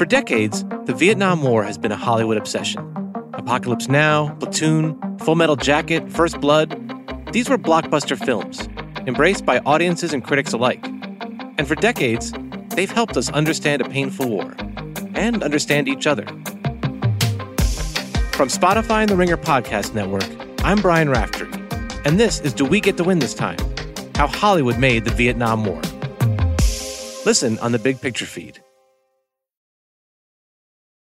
For decades, the Vietnam War has been a Hollywood obsession. Apocalypse Now, Platoon, Full Metal Jacket, First Blood, these were blockbuster films, embraced by audiences and critics alike. And for decades, they've helped us understand a painful war and understand each other. From Spotify and the Ringer Podcast Network, I'm Brian Raftery, and this is Do We Get to Win This Time? How Hollywood Made the Vietnam War. Listen on the Big Picture feed.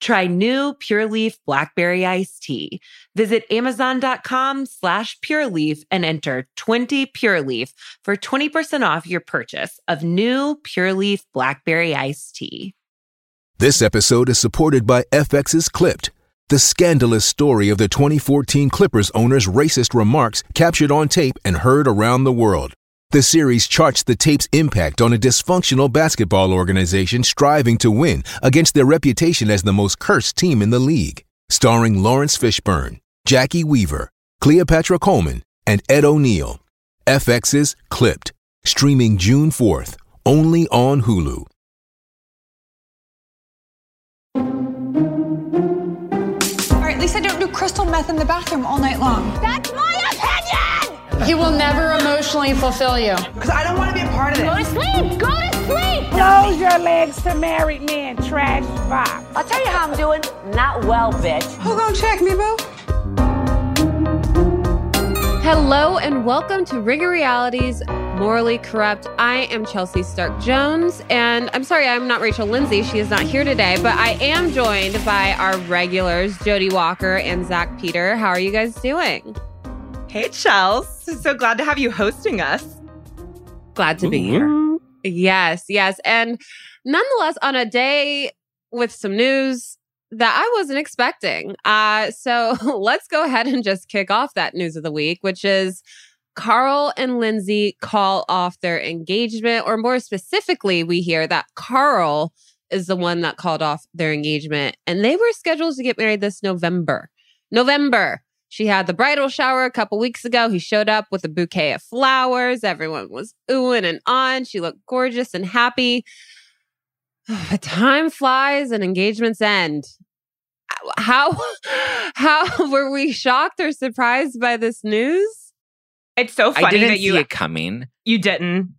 Try new Pure Leaf Blackberry Iced Tea. Visit Amazon.com slash Pure Leaf and enter 20 Pure Leaf for 20% off your purchase of new Pure Leaf Blackberry Iced Tea. This episode is supported by FX's Clipped, the scandalous story of the 2014 Clippers owner's racist remarks captured on tape and heard around the world. The series charts the tape's impact on a dysfunctional basketball organization striving to win against their reputation as the most cursed team in the league. Starring Laurence Fishburne, Jacki Weaver, Cleopatra Coleman, and Ed O'Neill. FX's Clipped, streaming June 4th, only on Hulu. All right, at least I don't do crystal meth in the bathroom all night long. That's my opinion! He will never emotionally fulfill you. Because I don't want to be a part of Go to this. sleep! Go to sleep! Close your legs to married men, trash box. I'll tell you how I'm doing. Not well, bitch. Who gonna check me, boo? Hello and welcome to Ringer Realities Morally Corrupt. I am Chelsea Stark Jones, and I'm sorry I'm not Rachel Lindsay. She is not here today, but I am joined by our regulars, Jodi Walker and Zack Peter. How are you guys doing? Hey, Chels. So glad to have you hosting us. Glad to be here. Yes, yes. And nonetheless, on a day with some news that I wasn't expecting. Uh, so let's go ahead and just kick off that news of the week, which is Carl and Lindsay call off their engagement, or more specifically, we hear that Carl is the one that called off their engagement, and they were scheduled to get married this November. November. She had the bridal shower a couple weeks ago. He showed up with a bouquet of flowers. Everyone was oohing and on. She looked gorgeous and happy. But time flies and engagements end. How how were we shocked or surprised by this news? It's so funny I didn't that you see it coming. you didn't.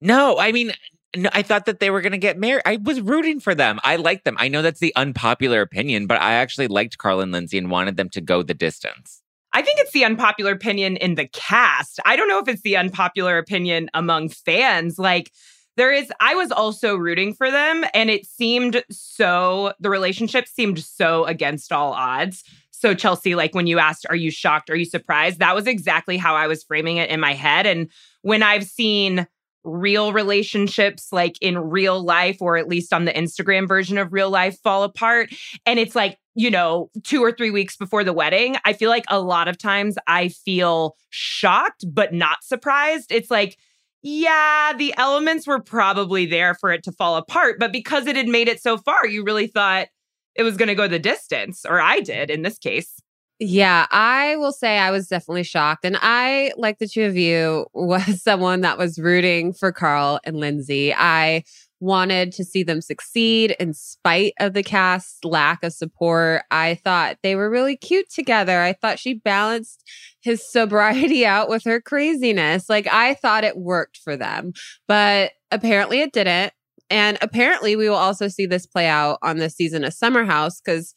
No, I mean, no, I thought that they were going to get married. I was rooting for them. I liked them. I know that's the unpopular opinion, but I actually liked Carl and Lindsay and wanted them to go the distance. I think it's the unpopular opinion in the cast. I don't know if it's the unpopular opinion among fans. Like there is I was also rooting for them and it seemed so the relationship seemed so against all odds. So Chelsea like when you asked are you shocked are you surprised? That was exactly how I was framing it in my head and when I've seen real relationships like in real life or at least on the Instagram version of real life fall apart. And it's like you know 2 or 3 weeks before the wedding I feel like a lot of times I feel shocked but not surprised. It's like yeah the elements were probably there for it to fall apart but because it had made it so far you really thought it was going to go the distance or I did in this case Yeah, I will say I was definitely shocked. And I, like the two of you, was someone that was rooting for Carl and Lindsay. I wanted to see them succeed in spite of the cast's lack of support. I thought they were really cute together. I thought she balanced his sobriety out with her craziness. Like, I thought it worked for them, but apparently it didn't. And apparently, we will also see this play out on this season of Summer House because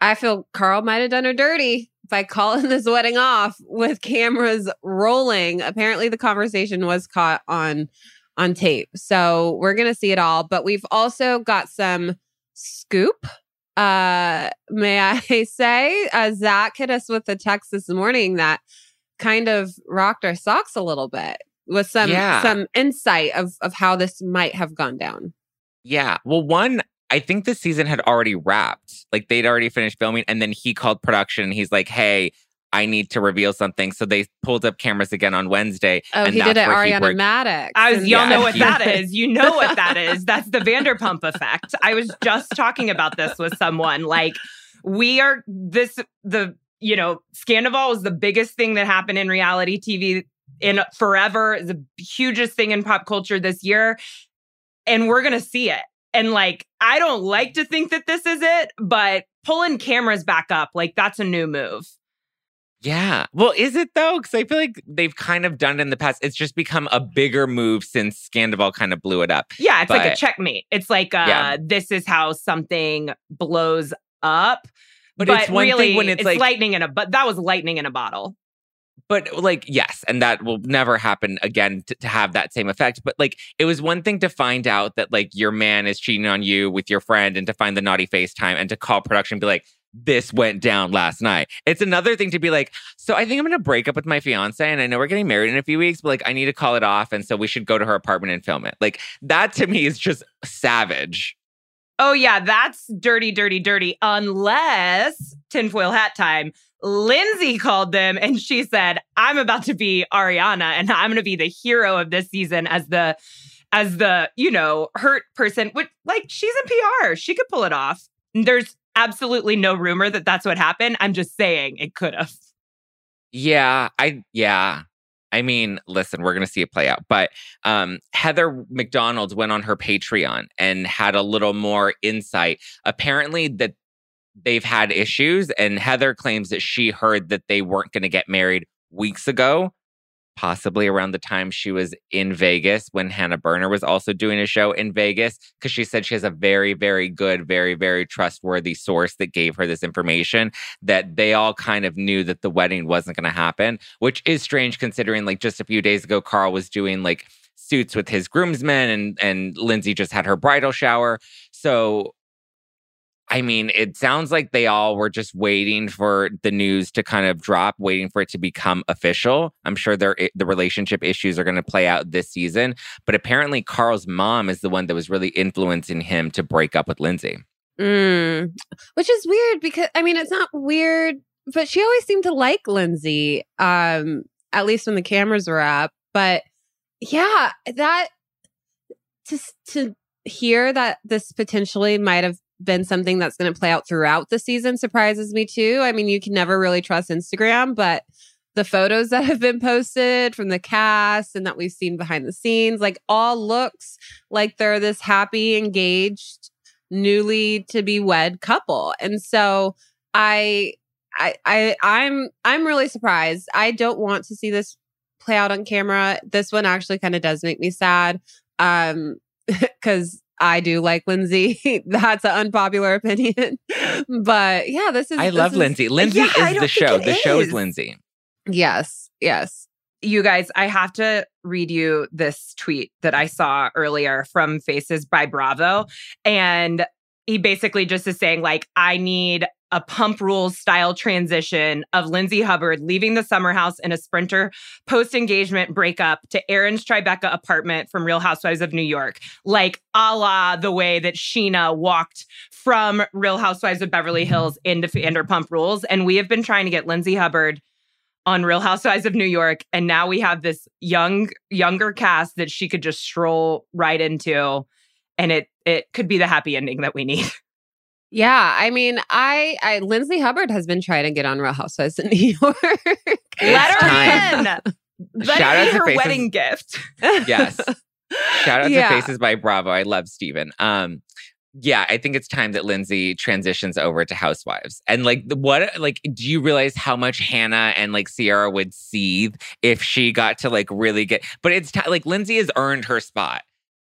I feel Carl might have done her dirty by calling this wedding off with cameras rolling. Apparently, the conversation was caught on on tape, so we're gonna see it all. But we've also got some scoop. Uh, may I say, uh, Zack hit us with a text this morning that kind of rocked our socks a little bit with some Yeah. some insight of of how this might have gone down. Yeah. Well, one, I think the season had already wrapped. Like they'd already finished filming, and then he called production and he's like, "Hey, I need to reveal something. So they pulled up cameras again on Wednesday. Oh, and he did it where he Ariana worked- Madix. I was, y'all Yeah, know what he- that is. You know what that is. That's the Vanderpump effect. I was just talking about this with someone. Like, we are this, the, you know, Scandoval was the biggest thing that happened in reality TV in forever, the hugest thing in pop culture this year. And we're going to see it. And like, I don't like to think that this is it, but pulling cameras back up, like, that's a new move. Yeah. Well, is it though? Because I feel like they've kind of done it in the past. It's just become a bigger move since Scandoval kind of blew it up. Yeah, it's like a checkmate. It's like uh Yeah. this is how something blows up. But it's one thing really, when it's like- lightning in a but that was lightning in a bottle. But like, yes, and that will never happen again to, to have that same effect. But like, it was one thing to find out that like your man is cheating on you with your friend and to find the naughty FaceTime and to call production and be like, this went down last night. It's another thing to be like, so I think I'm gonna break up with my fiance and I know we're getting married in a few weeks, but like I need to call it off. And so we should go to her apartment and film it. Like that to me is just savage. Oh yeah, that's dirty, dirty, dirty. Unless tinfoil hat time. Lindsay called them and she said, I'm about to be Ariana and I'm gonna be the hero of this season as the as the, you know, hurt person. Which like she's in PR. She could pull it off. There's absolutely no rumor that that's what happened. I'm just saying it could have. Yeah, I yeah. I mean, listen, we're gonna see it play out. But um, Heather McDonald went on her Patreon and had a little more insight. Apparently, that they've had issues, and Heather claims that she heard that they weren't going to get married weeks ago, possibly around the time she was in Vegas when Hannah Berner was also doing a show in Vegas. Because she said she has a very, very good, very, very trustworthy source that gave her this information that they all kind of knew that the wedding wasn't going to happen, which is strange considering like just a few days ago, Carl was doing like suits with his groomsmen and and Lindsay just had her bridal shower. So I mean, it sounds like they all were just waiting for the news to kind of drop, waiting for it to become official. I'm sure their the relationship issues are going to play out this season, but apparently Carl's mom is the one that was really influencing him to break up with Lindsay. Mm, which is weird because I mean it's not weird, but she always seemed to like Lindsay, um, at least when the cameras were up. But yeah, that to to hear that this potentially might have been something that's going to play out throughout the season surprises me too. I mean, you can never really trust Instagram, but the photos that have been posted from the cast and that we've seen behind the scenes, like all looks like they're this happy, engaged, newly to be wed couple. And so I I I I'm I'm really surprised. I don't want to see this play out on camera. This one actually kind of does make me sad. Um cuz I do like Lindsay. That's an unpopular opinion. but yeah, this is I this love is- Lindsay. Lindsay Yeah, is the show. The show is is. Lindsay. Yes. Yes. You guys, I have to read you this tweet that I saw earlier from Faces by Bravo. And he basically just is saying, like, I need a pump rules style transition of Lindsay Hubbard leaving the summer house in a sprinter post engagement breakup to Erin's Tribeca apartment from Real Housewives of New York, like a la the way that Sheana walked from Real Housewives of Beverly mm-hmm. Hills into Vanderpump Rules. And we have been trying to get Lindsay Hubbard on Real Housewives of New York, and now we have this young, younger cast that she could just stroll right into, and it it could be the happy ending that we need. Yeah, I mean, I, I Lindsay Hubbard has been trying to get on Real Housewives in New York. Let her time. in. Let Shout it out be to her Faces- wedding gift. Yes. Shout out Yeah. to Faces by Bravo. I love Steven. Um, yeah, I think it's time that Lindsay transitions over to Housewives. And like, what, like, do you realize how much Hannah and like Ciara would seethe if she got to like really get? But it's ti like Lindsay has earned her spot.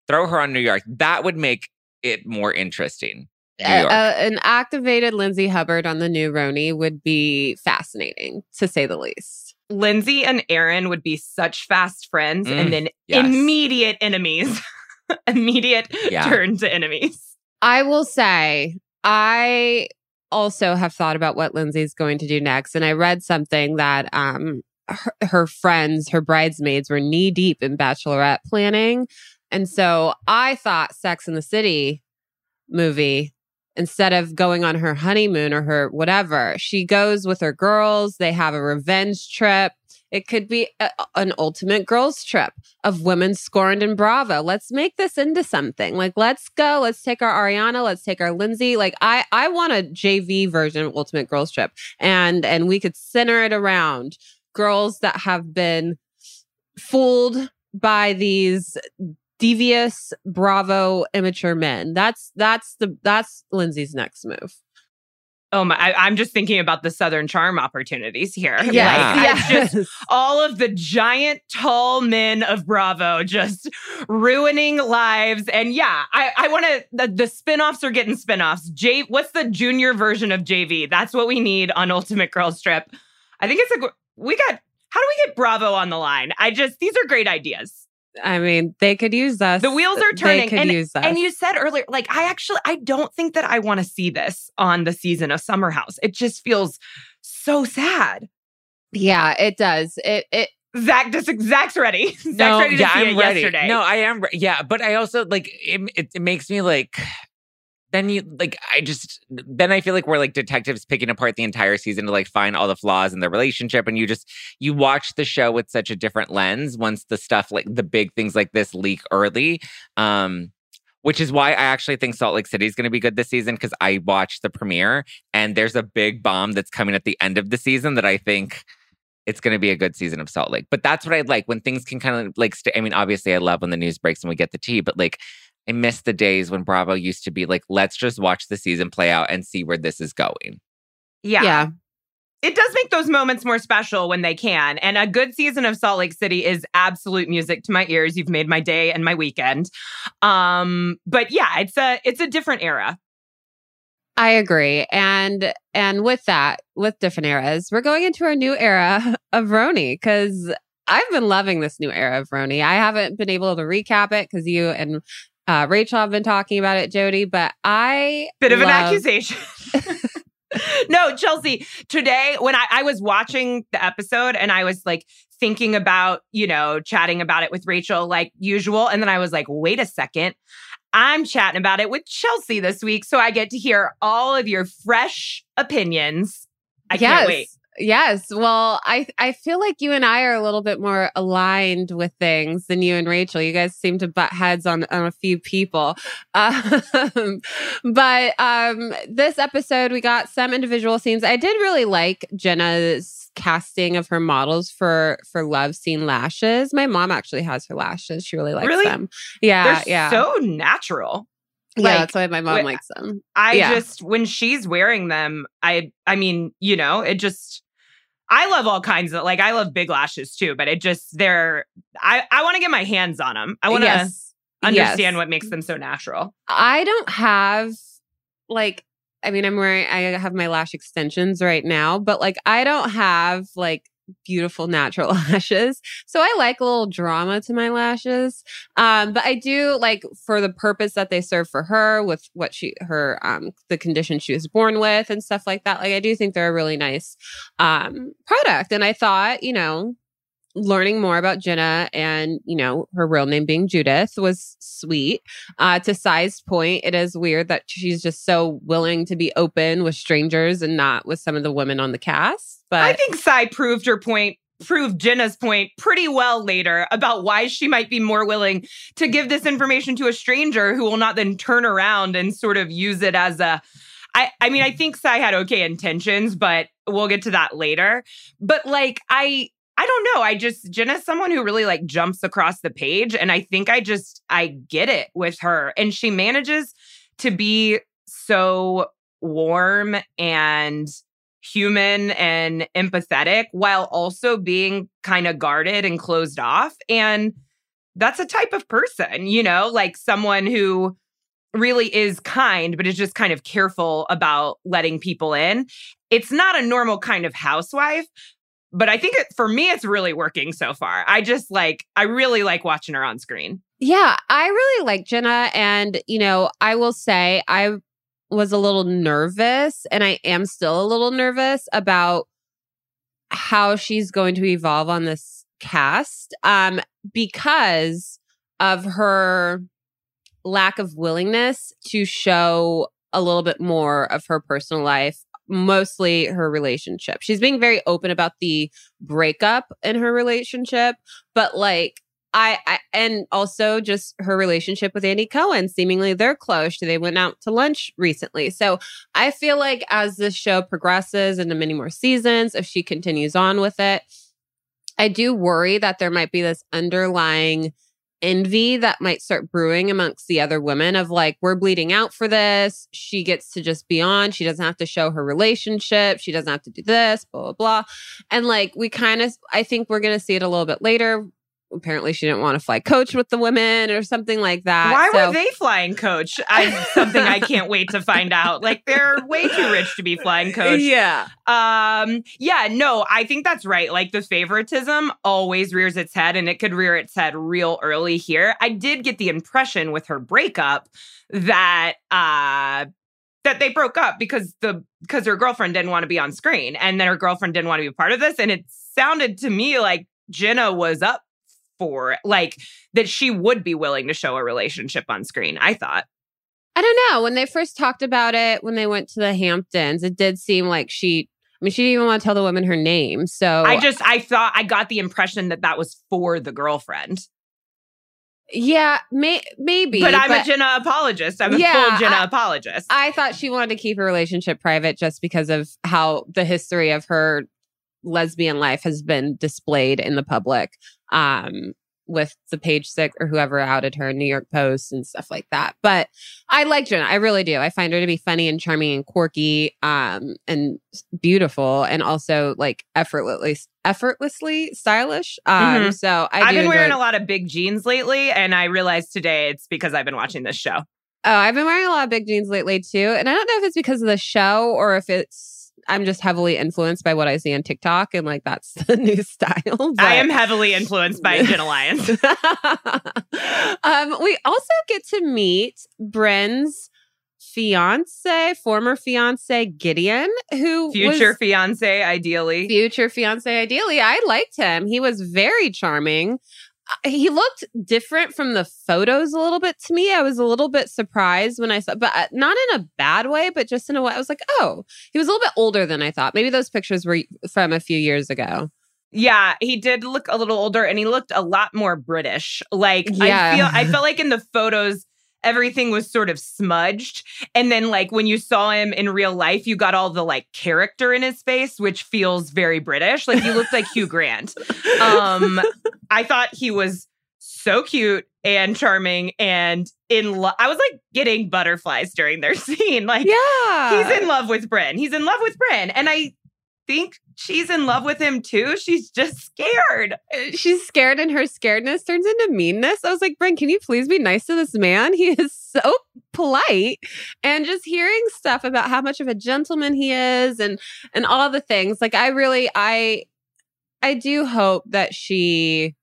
Throw her on New York. That would make it more interesting. New Uh, uh, an activated Lindsay Hubbard on the new RHONY would be fascinating, to say the least. Lindsay and Erin would be such fast friends, Mm, and then yes. immediate enemies. immediate Yeah. turn to enemies. I will say, I also have thought about what Lindsay's going to do next, and I read something that um her, her friends, her bridesmaids, were knee deep in bachelorette planning, and so I thought Sex in the City movie instead of going on her honeymoon or her whatever, she goes with her girls. They have a revenge trip. It could be a, an ultimate girls trip of women scorned in Bravo. Let's make this into something. Like, let's go. Let's take our Ariana. Let's take our Lindsay. Like, I I want a JV version of Ultimate Girls Trip, and and we could center it around girls that have been fooled by these devious Bravo immature men. That's that's the that's Lindsay's next move. Oh my! I, am just thinking about the Southern Charm opportunities here. Yeah, like, yes. just all of the giant, tall men of Bravo just ruining lives. And yeah, I, I want to. The, the spinoffs are getting spinoffs. J, what's the junior version of JV? That's what we need on Ultimate Girls Trip. I think it's a. We got. How do we get Bravo on the line? I just these are great ideas. I mean, they could use us. The wheels are turning. They could and, use us. and you said earlier, like, I actually, I don't think that I want to see this on the season of Summer House. It just feels so sad. Yeah, it does. It, it, Zack, just Zack's ready. Zack's no, ready to yeah, see I'm it ready. yesterday. No, I am. Re- yeah, but I also like it, it. It makes me like then you like I just then I feel like we're like detectives picking apart the entire season to like find all the flaws in the relationship and you just you watch the show with such a different lens once the stuff like the big things like this leak early um which is why I actually think Salt Lake City is going to be good this season because I watched the premiere and there's a big bomb that's coming at the end of the season that I think it's going to be a good season of Salt Lake. But that's what I like when things can kind of like stay. I mean, obviously, I love when the news breaks and we get the tea, but like I miss the days when Bravo used to be like, let's just watch the season play out and see where this is going. Yeah. Yeah. It does make those moments more special when they can. And a good season of Salt Lake City is absolute music to my ears. You've made my day and my weekend. Um, but yeah, it's a it's a different era. I agree. And and with that, with different eras, we're going into our new era of RHONY because I've been loving this new era of RHONY. I haven't been able to recap it because you and uh, Rachel have been talking about it, Jodi, but I bit of love- an accusation. no, Chelsea, today when I, I was watching the episode and I was like thinking about, you know, chatting about it with Rachel like usual. And then I was like, wait a second. I'm chatting about it with Chelsea this week. So I get to hear all of your fresh opinions. I yes. can't wait. Yes. Well, I I feel like you and I are a little bit more aligned with things than you and Rachel. You guys seem to butt heads on, on a few people. Um, but um, this episode, we got some individual scenes. I did really like Jenna's casting of her models for for LoveSeen lashes. My mom actually has her lashes. She really likes Really? them. Yeah. They're yeah. so natural. yeah, like, that's why my mom wait, likes them. I Yeah. just when she's wearing them, I I mean, you know, it just I love all kinds of like I love big lashes too, but it just they're I I want to get my hands on them. I want to yes. understand Yes. what makes them so natural. I don't have like I mean I'm wearing I have my lash extensions right now, but like I don't have like beautiful natural lashes. So I like a little drama to my lashes. Um but I do like for the purpose that they serve for her with what she her um the condition she was born with and stuff like that. Like I do think they're a really nice um product and I thought, you know, learning more about Jenna and, you know, her real name being Judith was sweet. Uh, to Sai's point, it is weird that she's just so willing to be open with strangers and not with some of the women on the cast. But I think Sai proved her point, proved Jenna's point pretty well later about why she might be more willing to give this information to a stranger who will not then turn around and sort of use it as a I, I mean, I think Sai had okay intentions, but we'll get to that later. But like, I, I don't know. I just Jenna's someone who really like jumps across the page, and I think I just I get it with her, and she manages to be so warm and human and empathetic while also being kind of guarded and closed off. And that's a type of person, you know, like someone who really is kind, but is just kind of careful about letting people in. It's not a normal kind of housewife, but I think it, for me, it's really working so far. I just like, I really like watching her on screen. Yeah, I really like Jenna. And, you know, I will say I was a little nervous and I am still a little nervous about how she's going to evolve on this cast um, because of her lack of willingness to show a little bit more of her personal life, mostly her relationship. She's being very open about the breakup in her relationship, but like I, I, and also just her relationship with Andy Cohen. Seemingly they're close. They went out to lunch recently. So I feel like as this show progresses into many more seasons, if she continues on with it, I do worry that there might be this underlying envy that might start brewing amongst the other women of like we're bleeding out for this. She gets to just be on. She doesn't have to show her relationship. She doesn't have to do this blah blah blah. And like we kind of i think we're going to see it a little bit later apparently she didn't want to fly coach with the women or something like that. Why so, were they flying coach? I something I can't wait to find out. Like they're way too rich to be flying coach. Yeah. Um yeah, no, I think that's right. Like the favoritism always rears its head and it could rear its head real early here. I did get the impression with her breakup that uh that they broke up because the because her girlfriend didn't want to be on screen and then her girlfriend didn't want to be a part of this and it sounded to me like Jenna was up for like that she would be willing to show a relationship on screen i thought i don't know when they first talked about it when they went to the hamptons it did seem like she I mean, she didn't even want to tell the woman her name. So I just, I thought, I got the impression that that was for the girlfriend. Yeah, may, maybe. But I'm but, a Jenna apologist. I'm a yeah, full Jenna I, apologist. I thought she wanted to keep her relationship private just because of how the history of her lesbian life has been displayed in the public um, with the page six or whoever outed her, New York Post and stuff like that. But I like Jenna. I really do. I find her to be funny and charming and quirky, um, and beautiful, and also like effortlessly, effortlessly stylish. Um, mm-hmm. so I have been wearing a lot of big jeans lately, and I realized today it's because I've been watching this show. Oh, I've been wearing a lot of big jeans lately too, and I don't know if it's because of the show or if it's I'm just heavily influenced by what I see on TikTok, and like that's the new style. I am heavily influenced by Jenna Lyons. um, we also get to meet Brynn's fiance, former fiance Gideon, who future was, fiance, ideally, future fiance, ideally. I liked him. He was very charming he looked different from the photos a little bit to me. I was a little bit surprised when I saw, but uh, not in a bad way, but just in a way I was like, oh, he was a little bit older than I thought. Maybe those pictures were from a few years ago. Yeah, he did look a little older and he looked a lot more British. Like yeah. I feel I felt like in the photos everything was sort of smudged. And then, like, when you saw him in real life, you got all the like character in his face, which feels very British. Like, he looked like Hugh Grant. Um, I thought he was so cute and charming and in love. I was like getting butterflies during their scene. Like, yeah, he's in love with Brynn. He's in love with Brynn. And I think she's in love with him too. She's just scared. Uh, she's scared, and her scaredness turns into meanness. I was like, Brynn, can you please be nice to this man? He is so polite. And just hearing stuff about how much of a gentleman he is and and all the things. Like I really I I do hope that she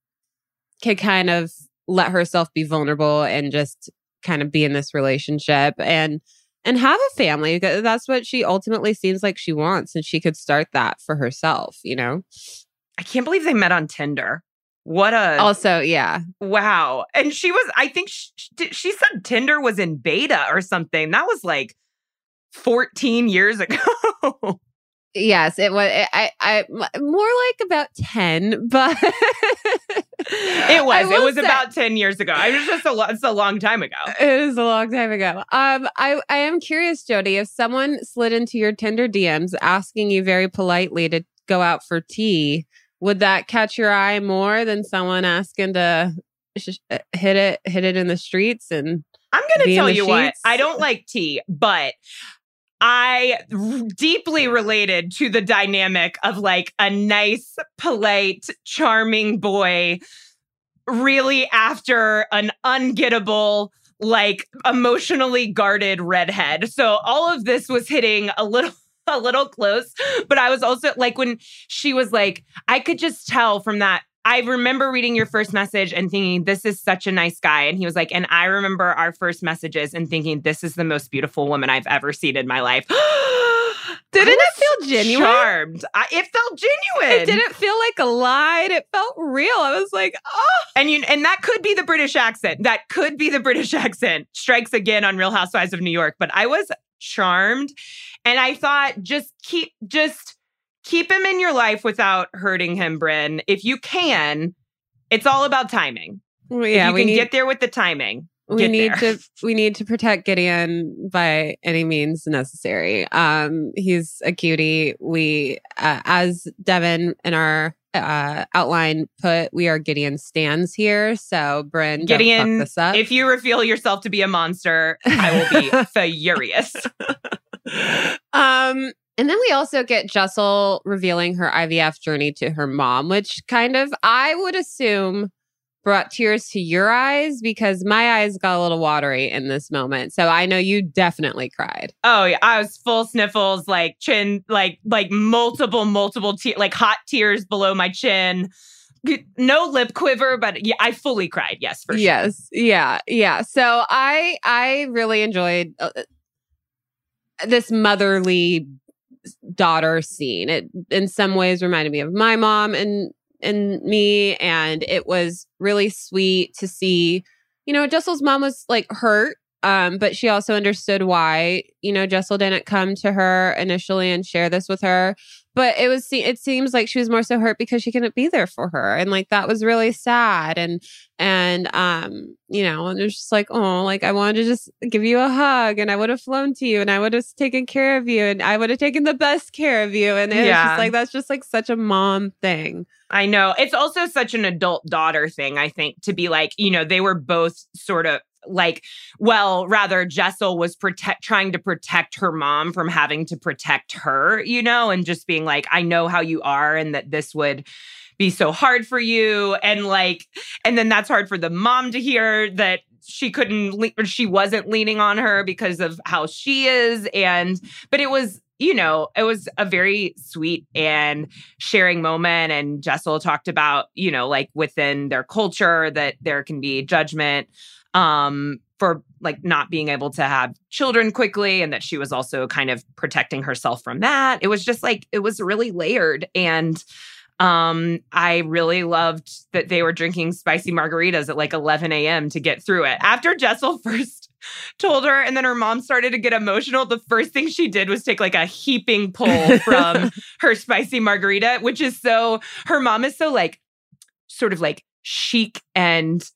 can kind of let herself be vulnerable and just kind of be in this relationship and and have a family. That's what she ultimately seems like she wants. And she could start that for herself, you know? I can't believe they met on Tinder. What a. Also, yeah. Wow. And she was, I think she, she said Tinder was in beta or something. That was like 14 years ago. Yes, it was. I, I, more like about ten, but it was. It was say, about ten years ago. I was just a. It's a long time ago. It is a long time ago. Um, I, I am curious, Jodi, if someone slid into your Tinder DMs asking you very politely to go out for tea, would that catch your eye more than someone asking to sh- hit it, hit it in the streets and? I'm going to tell you sheets? what. I don't like tea, but I deeply related to the dynamic of like a nice, polite, charming boy really after an ungettable, like emotionally guarded redhead. So all of this was hitting a little a little close, but I was also like when she was like I could just tell from that I remember reading your first message and thinking, this is such a nice guy. And he was like, and I remember our first messages and thinking, this is the most beautiful woman I've ever seen in my life. Didn't it feel genuine? Charmed. I, it felt genuine. It didn't feel like a lie. It felt real. I was like, oh. And you, and that could be the British accent. That could be the British accent. Strikes again on Real Housewives of New York. But I was charmed. And I thought just keep just keep him in your life without hurting him, Brynn. If you can, it's all about timing. Well, If yeah, you we can need get there with the timing. we need there. to we need to protect Gideon by any means necessary. Um, he's a cutie. We, uh, as Devon in our uh, outline put, we are Gideon stands here. So Brynn, don't Gideon, fuck this up. if you reveal yourself to be a monster, I will be furious. um, and then we also get Jessel revealing her IVF journey to her mom, which kind of I would assume brought tears to your eyes because my eyes got a little watery in this moment. So I know you definitely cried. Oh yeah, I was full sniffles, like chin, like like multiple, multiple te- like hot tears below my chin. No lip quiver, but yeah, I fully cried. Yes, for sure. Yes. Yeah. Yeah. So I I really enjoyed uh, this motherly daughter scene. It in some ways reminded me of my mom and and me and it was really sweet to see you know Jessel's mom was like hurt um but she also understood why you know Jessel didn't come to her initially and share this with her but it was it seems like she was more so hurt because she couldn't be there for her and like that was really sad and and um you know and it was just like oh like i wanted to just give you a hug and i would have flown to you and i would have taken care of you and i would have taken the best care of you and it's Yeah. just like that's just like such a mom thing I know. It's also such an adult daughter thing, I think, to be like, you know, they were both sort of like, well, rather, Jessel was protect trying to protect her mom from having to protect her, you know, and just being like, I know how you are and that this would be so hard for you. And like, and then that's hard for the mom to hear that she couldn't, le- or she wasn't leaning on her because of how she is. And, but it was, you know, it was a very sweet and sharing moment and Jessel talked about, you know, like within their culture that there can be judgment um for like not being able to have children quickly and that she was also kind of protecting herself from that. It was just like it was really layered and um I really loved that they were drinking spicy margaritas at like 11 a.m. to get through it. After Jessel first told her and then her mom started to get emotional, the first thing she did was take like a heaping pull from her spicy margarita, which is so her mom is so like sort of like chic and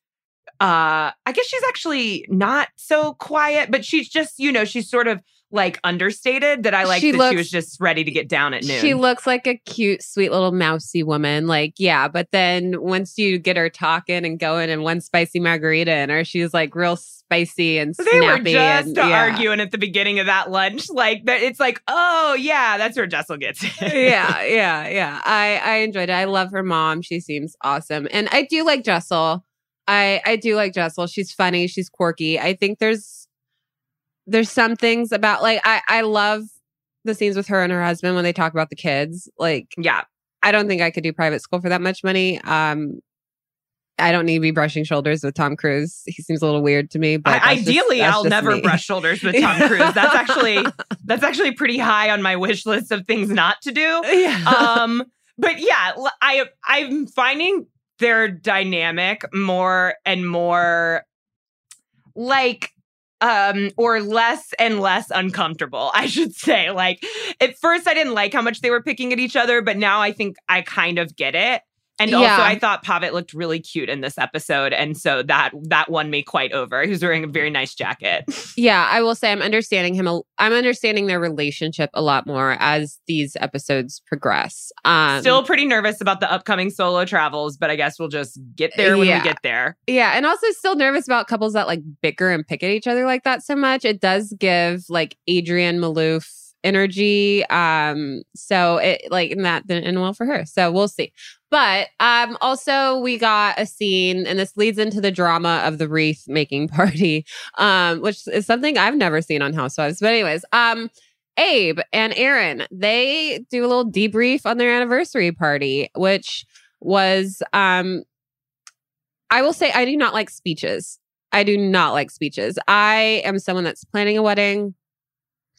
uh I guess she's actually not so quiet, but she's just, you know, she's sort of like understated that I like She that looks- she was just ready to get down at noon. She looks like a cute, sweet little mousy woman. Like, yeah, but then once you get her talking and going and one spicy margarita in her, she's like real spicy and snappy. they were just and, yeah. arguing at the beginning of that lunch. Like that it's like, oh yeah, that's where Jessel gets it. yeah, yeah, yeah. I I enjoyed it. I love her mom. She seems awesome, and I do like Jessel. I I do like Jessel. She's funny. She's quirky. I think there's there's some things about like I I love the scenes with her and her husband when they talk about the kids. Like yeah. I don't think I could do private school for that much money. Um, I don't need to be brushing shoulders with Tom Cruise. He seems a little weird to me. But I, that's just- ideally, I'll never me. brush shoulders with Tom Cruise. That's actually that's actually pretty high on my wish list of things not to do. yeah. um but yeah I I'm finding their dynamic more and more like um or less and less uncomfortable i should say. Like at first i didn't like how much they were picking at each other but now i think i kind of get it and also Yeah. i thought Pavit looked really cute in this episode and so that that won me quite over he was wearing a very nice jacket Yeah, I will say I'm understanding him. A, I'm understanding their relationship a lot more as these episodes progress. Um, still pretty nervous about the upcoming solo travels but i guess we'll just get there when Yeah. we get there yeah, and also still nervous about couples that like bicker and pick at each other like that so much. It does give like Adrienne Maloof energy. Um, so it like and that didn't end well for her. So we'll see. But um, also we got a scene, and this leads into the drama of the wreath making party, um, which is something I've never seen on Housewives. But anyways, um, Abe and Erin, they do a little debrief on their anniversary party, which was um I will say I do not like speeches. I do not like speeches. I am someone that's planning a wedding.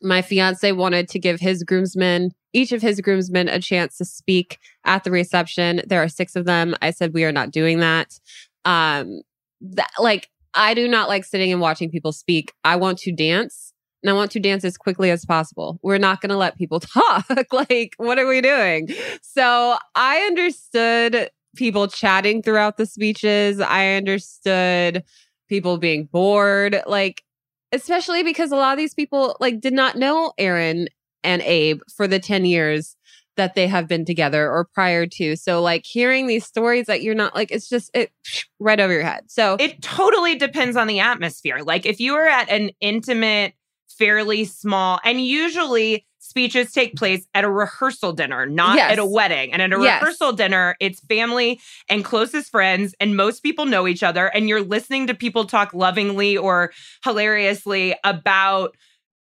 My fiance wanted to give his groomsmen, each of his groomsmen, a chance to speak at the reception. There are six of them. I said we are not doing that. Um, that like I do not like sitting and watching people speak. I want to dance. and I want to dance as quickly as possible. We're not going to let people talk. like, what are we doing? So I understood people chatting throughout the speeches. I understood people being bored. Like, especially because a lot of these people like did not know Erin and Abe for the 10 years that they have been together or prior to. So like hearing these stories that you're not like it's just it right over your head. So it totally depends on the atmosphere. Like if you are at an intimate fairly small and usually speeches take place at a rehearsal dinner, not Yes. at a wedding. And at a Yes. rehearsal dinner, it's family and closest friends, and most people know each other. And you're listening to people talk lovingly or hilariously about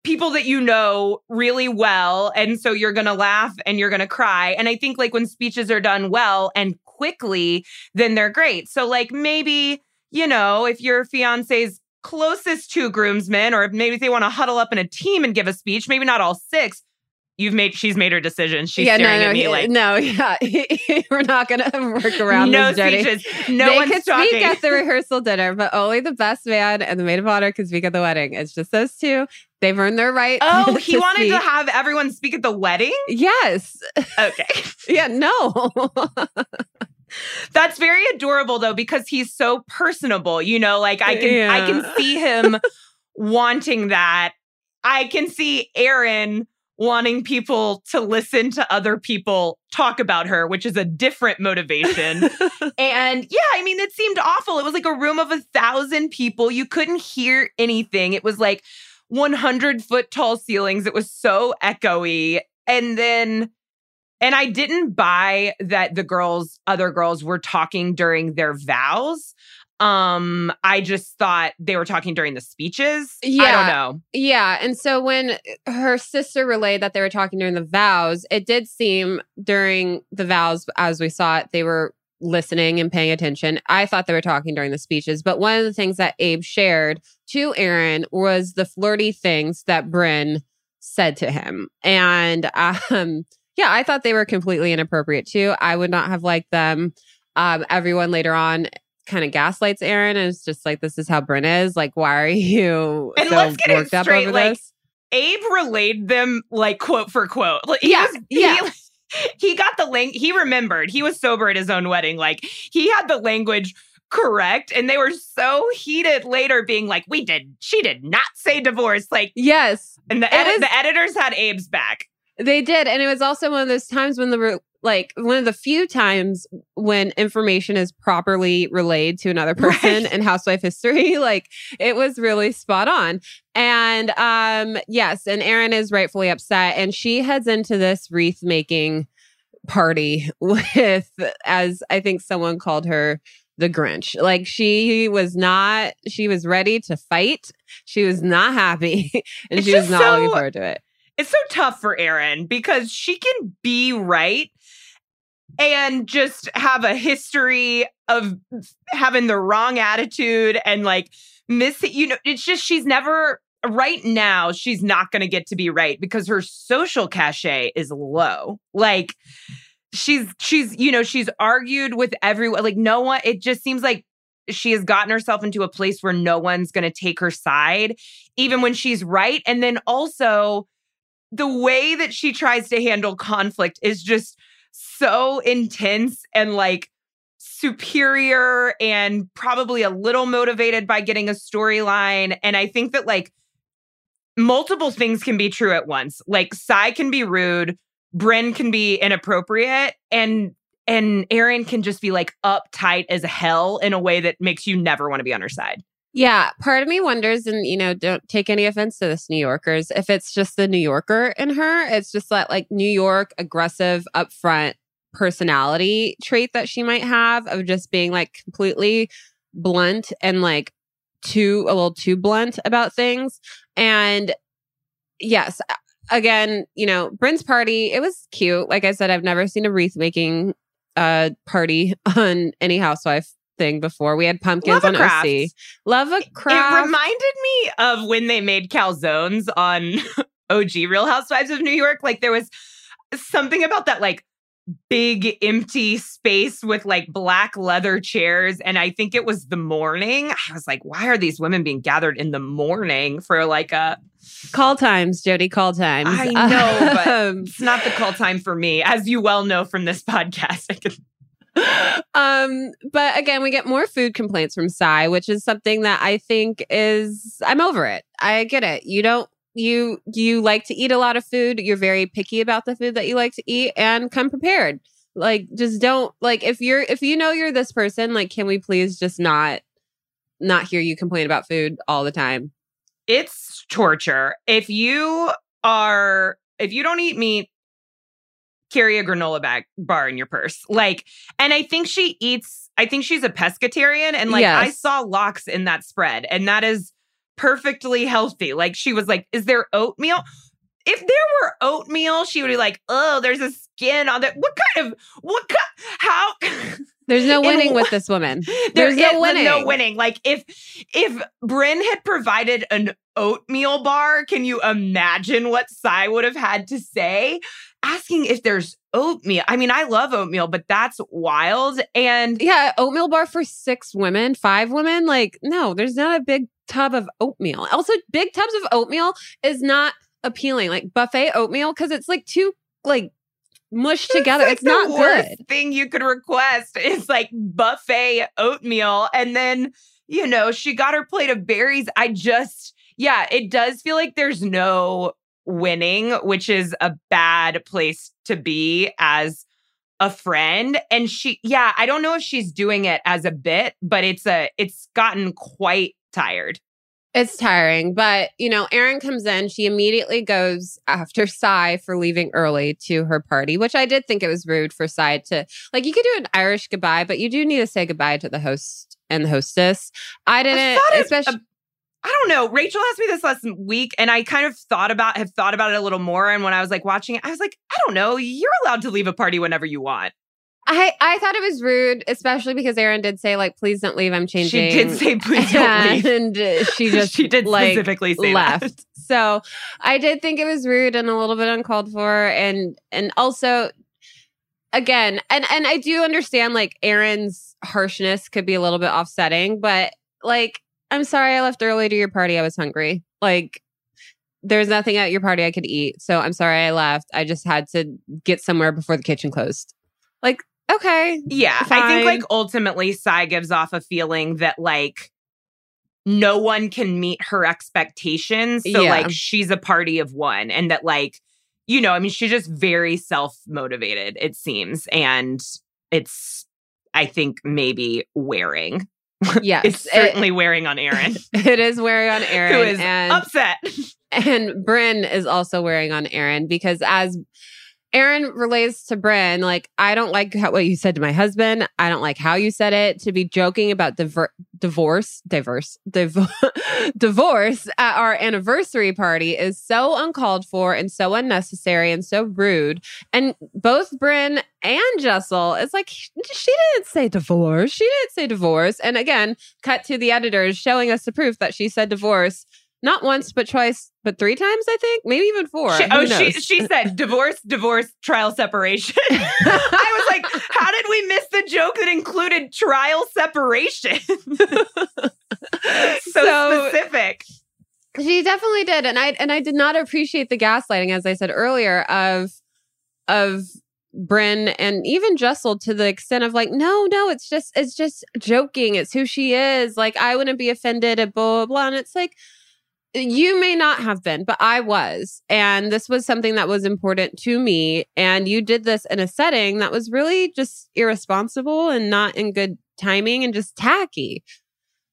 people that you know really well. And so you're going to laugh and you're going to cry. And I think like when speeches are done well and quickly, then they're great. So, like, maybe, you know, if your fiance's closest two groomsmen, or maybe they want to huddle up in a team and give a speech, maybe not all six. You've made she's made her decision. She's yeah, no, staring no, at me he- like no, yeah, we're not gonna work around no Jenny. speeches. No they one's could talking. speak at the rehearsal dinner, but only the best man and the maid of honor can speak at the wedding. It's just those two. They've earned their right. oh, he to wanted to have everyone speak at the wedding. Yes. Okay. Yeah. No. That's very adorable though because he's so personable. You know, like I can I can see him wanting that. I can see Erin wanting people to listen to other people talk about her, which is a different motivation. and yeah, I mean, it seemed awful. It was like a room of a thousand people. You couldn't hear anything. It was like 100 foot tall ceilings. It was so echoey. And then and I didn't buy that the girls, other girls were talking during their vows. Um, I just thought they were talking during the speeches. Yeah. I don't know. Yeah. And so when her sister relayed that they were talking during the vows, it did seem during the vows, as we saw it, they were listening and paying attention. I thought they were talking during the speeches. But one of the things that Abe shared to Erin was the flirty things that Brynn said to him. And um, yeah, I thought they were completely inappropriate too. I would not have liked them. Um, everyone later on kind of gaslights Erin and it's just like, this is how Brynn is. Like, why are you And so let's get it worked up straight, over like, this? Abe relayed them like quote for quote. Like, he Yeah, was- yeah. He, he got the lang. He remembered. He was sober at his own wedding. Like he had the language correct, and they were so heated later, being like, "We did. She did not say divorce." Like, Yes, and the It was- the editors had Abe's back. They did. And it was also one of those times when the, re- like, one of the few times when information is properly relayed to another person Right. in housewife history. Like, it was really spot on. And um, yes, and Erin is rightfully upset. And she heads into this wreath making party with, as I think someone called her, the Grinch. Like she was not, she was ready to fight. She was not happy and It's she was not looking forward to it. It's so tough for Erin because she can be right and just have a history of having the wrong attitude and like miss it. you know it's just she's never right now she's not going to get to be right because her social cachet is low like she's she's you know she's argued with everyone like no one it just seems like she has gotten herself into a place where no one's going to take her side even when she's right and then also the way that she tries to handle conflict is just so intense and like superior and probably a little motivated by getting a storyline. And I think that like multiple things can be true at once. Like Sai can be rude, Brynn can be inappropriate, and and Erin can just be like uptight as hell in a way that makes you never want to be on her side. Yeah, part of me wonders, and you know, don't take any offense to this, New Yorkers. If it's just the New Yorker in her, it's just that like New York aggressive, upfront personality trait that she might have of just being like completely blunt and like too a little too blunt about things. And yes, again, you know, Brynn's party, it was cute. Like I said, I've never seen a wreath making uh party on any housewife thing before. We had pumpkins Love on craft. OC. Love a It reminded me of when they made calzones on OG Real Housewives of New York. Like there was something about that like big empty space with like black leather chairs. And I think it was the morning. I was like, why are these women being gathered in the morning for like a Call times, Jodi. Call times. I know, but Um, it's not the call time for me, as you well know from this podcast. Um, but again, we get more food complaints from Sai, which is something that I think is I'm over it. I get it. You don't you you like to eat a lot of food. You're very picky about the food that you like to eat and come prepared. Like just don't like if you're if you know you're this person, like can we please just not not hear you complain about food all the time? it's torture. If you are, if you don't eat meat, carry a granola bag bar in your purse. Like, and I think she eats, I think she's a pescatarian. And like, I saw lox in that spread, and that is perfectly healthy. Like, she was like, Is there oatmeal? If there were oatmeal, she would be like, Oh, there's a skin on that. What kind of, what kind, how? There's no winning wha- with this woman. There There's no is winning. No winning. Like if if Brynn had provided an oatmeal bar, can you imagine what Sai would have had to say? Asking if there's oatmeal. I mean, I love oatmeal, but that's wild. And Yeah, oatmeal bar for six women, five women. Like, no, there's not a big tub of oatmeal. Also, big tubs of oatmeal is not appealing. Like buffet oatmeal, because it's like too like mushed together. like It's not the worst good. Thing you could request is like buffet oatmeal, and then you know she got her plate of berries. I just yeah, it does feel like there's no winning, which is a bad place to be as a friend. And she yeah, I don't know if she's doing it as a bit, but it's a it's gotten quite tired. It's tiring, but you know, Erin comes in. She immediately goes after Sai for leaving early to her party, which I did think it was rude for Sai to like. You could do an Irish goodbye, but you do need to say goodbye to the host and the hostess. I didn't, thought it- uh, especially. I don't know. Rachel asked me this last week, and I kind of thought about have thought about it a little more. And when I was like watching it, I was like, I don't know. You're allowed to leave a party whenever you want. I, I thought it was rude, especially because Erin did say like, "Please don't leave. I'm changing." She did say, "Please don't leave." and she just she did like, specifically say left. that. So I did think it was rude and a little bit uncalled for, and and also again, and and I do understand like Erin's harshness could be a little bit offsetting, but like I'm sorry I left early to your party. I was hungry. Like there's nothing at your party I could eat, so I'm sorry I left. I just had to get somewhere before the kitchen closed. Like okay, Yeah, I think like ultimately, Sai gives off a feeling that like no one can meet her expectations. So Yeah. like she's a party of one, and that like you know, I mean, she's just very self motivated. It seems, and it's I think maybe wearing. Yes, it's it- certainly wearing on Erin, it is wearing on Erin, who is and upset. and Brynn is also wearing on Erin because as Erin relays to Brynn, like, I don't like how, what you said to my husband. I don't like how you said it. To be joking about diver- divorce, diverse, div- divorce at our anniversary party is so uncalled for and so unnecessary and so rude. And both Brynn and Jessel, it's like, she didn't say divorce. She didn't say divorce. And again, cut to the editors showing us the proof that she said divorce not once but twice but three times i think maybe even four She, oh, she she said divorce, divorce, trial separation. I was like, how did we miss the joke that included trial separation? so, So- specific. she definitely did and i and i did not appreciate the gaslighting as i said earlier of of Brynn and even Jessel to the extent of like, no, no, it's just it's just joking. It's who she is. Like, I wouldn't be offended at blah blah blah. And it's like, you may not have been, but I was. And this was something that was important to me. And you did this in a setting that was really just irresponsible and not in good timing and just tacky.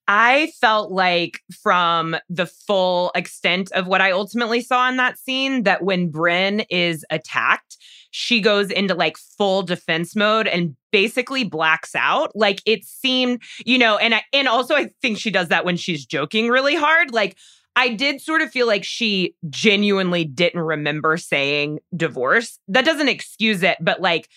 I felt like from the full extent of what I ultimately saw in that scene that when Brynn is attacked, she goes into like full defense mode and basically blacks out. Like it seemed, you know, and I, and also I think she does that when she's joking really hard. Like I did sort of feel like she genuinely didn't remember saying divorce. That doesn't excuse it, but like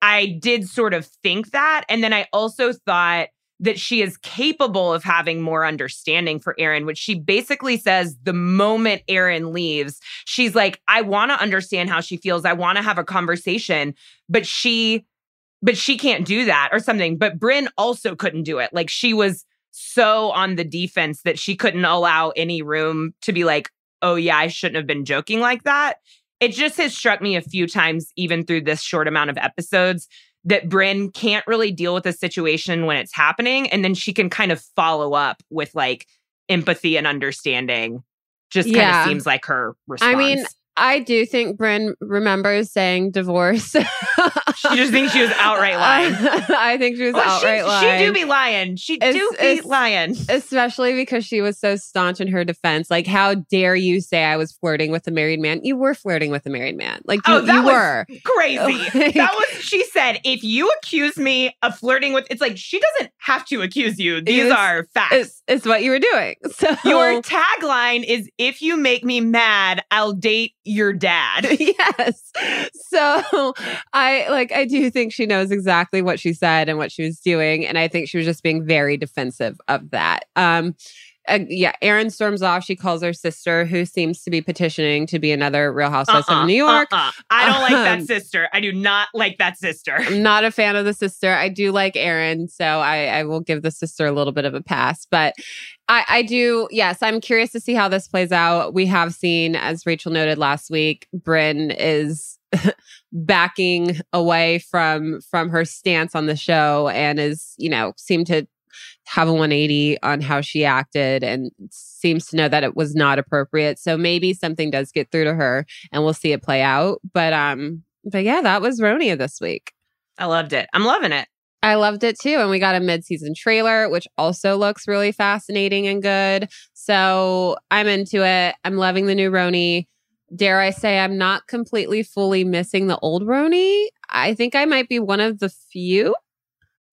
I did sort of think that. And then I also thought that she is capable of having more understanding for Erin, which she basically says the moment Erin leaves, she's like, I want to understand how she feels. I want to have a conversation, but she but she can't do that or something. But Brynn also couldn't do it. Like she was so on the defense that she couldn't allow any room to be like, oh, yeah, I shouldn't have been joking like that. It just has struck me a few times, even through this short amount of episodes, that Brynn can't really deal with a situation when it's happening. And then she can kind of follow up with like empathy and understanding. Just kind of seems like her response. I mean, I do think Brynn remembers saying divorce. she just thinks she was outright lying. I think she was Well, outright she, lying. she do be lying. She It's- do be lying. Especially because she was so staunch in her defense. Like, how dare you say I was flirting with a married man? You were flirting with a married man. Like, you, Oh, that you was were. crazy. Like- that was she said. If you accuse me of flirting with, it's like she doesn't have to accuse you. These are facts. It's, it's what you were doing. So Your tagline is if you make me mad, I'll date your dad. yes. So I like I do think she knows exactly what she said and what she was doing and I think she was just being very defensive of that. Um uh, yeah, Erin storms off. She calls her sister, who seems to be petitioning to be another Real Housewives Uh-uh, of New York. uh-uh. I don't like that Um, sister. I do not like that sister. I'm not a fan of the sister. I do like Erin, so I, I will give the sister a little bit of a pass. But I, I do, yes, I'm curious to see how this plays out. We have seen, as Rachel noted last week, Brynn is backing away from from her stance on the show and is, you know, seemed to have a 180 on how she acted and seems to know that it was not appropriate. So maybe something does get through to her and we'll see it play out. But um, but yeah, that was Ronia this week. I loved it. I'm loving it. I loved it too. And we got a mid-season trailer, which also looks really fascinating and good. So I'm into it. I'm loving the new RHONY. Dare I say I'm not completely fully missing the old RHONY? I think I might be one of the few.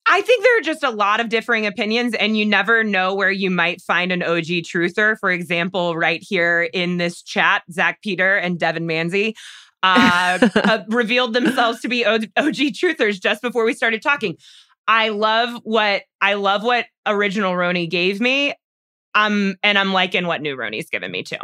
I think there are just a lot of differing opinions, and you never know where you might find an OG truther. For example, right here in this chat, Zack Peter and Devon Manze uh, uh, revealed themselves to be OG truthers just before we started talking. I love what I love what original RHONY gave me. Um, and I'm liking what new RHONY's given me too.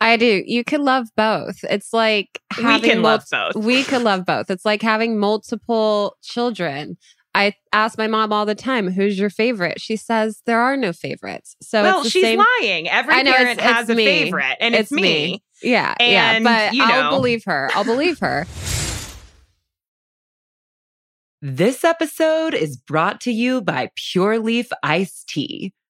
I do. You can love both. It's like We having can love both. We can love both. It's like having multiple children. I ask my mom all the time, "Who's your favorite?" She says there are no favorites. So well, it's the she's same. lying. Every I know, it's- parent has it's a favorite, and it's, It's me. me. Yeah, And, yeah. But you I'll believe her. I'll believe her. This episode is brought to you by Pure Leaf Iced Tea.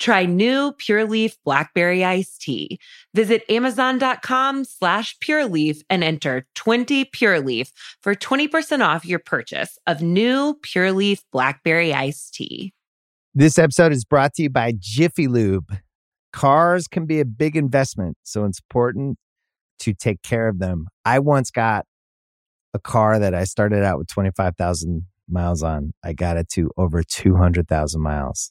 Try new Pure Leaf Blackberry Iced Tea. Visit Amazon.com slash Pure Leaf and enter 20 Pure Leaf for 20% off your purchase of new Pure Leaf Blackberry Iced Tea. This episode is brought to you by Jiffy Lube. Cars can be a big investment, so it's important to take care of them. I once got a car that I started out with 25,000 miles on. I got it to over 200,000 miles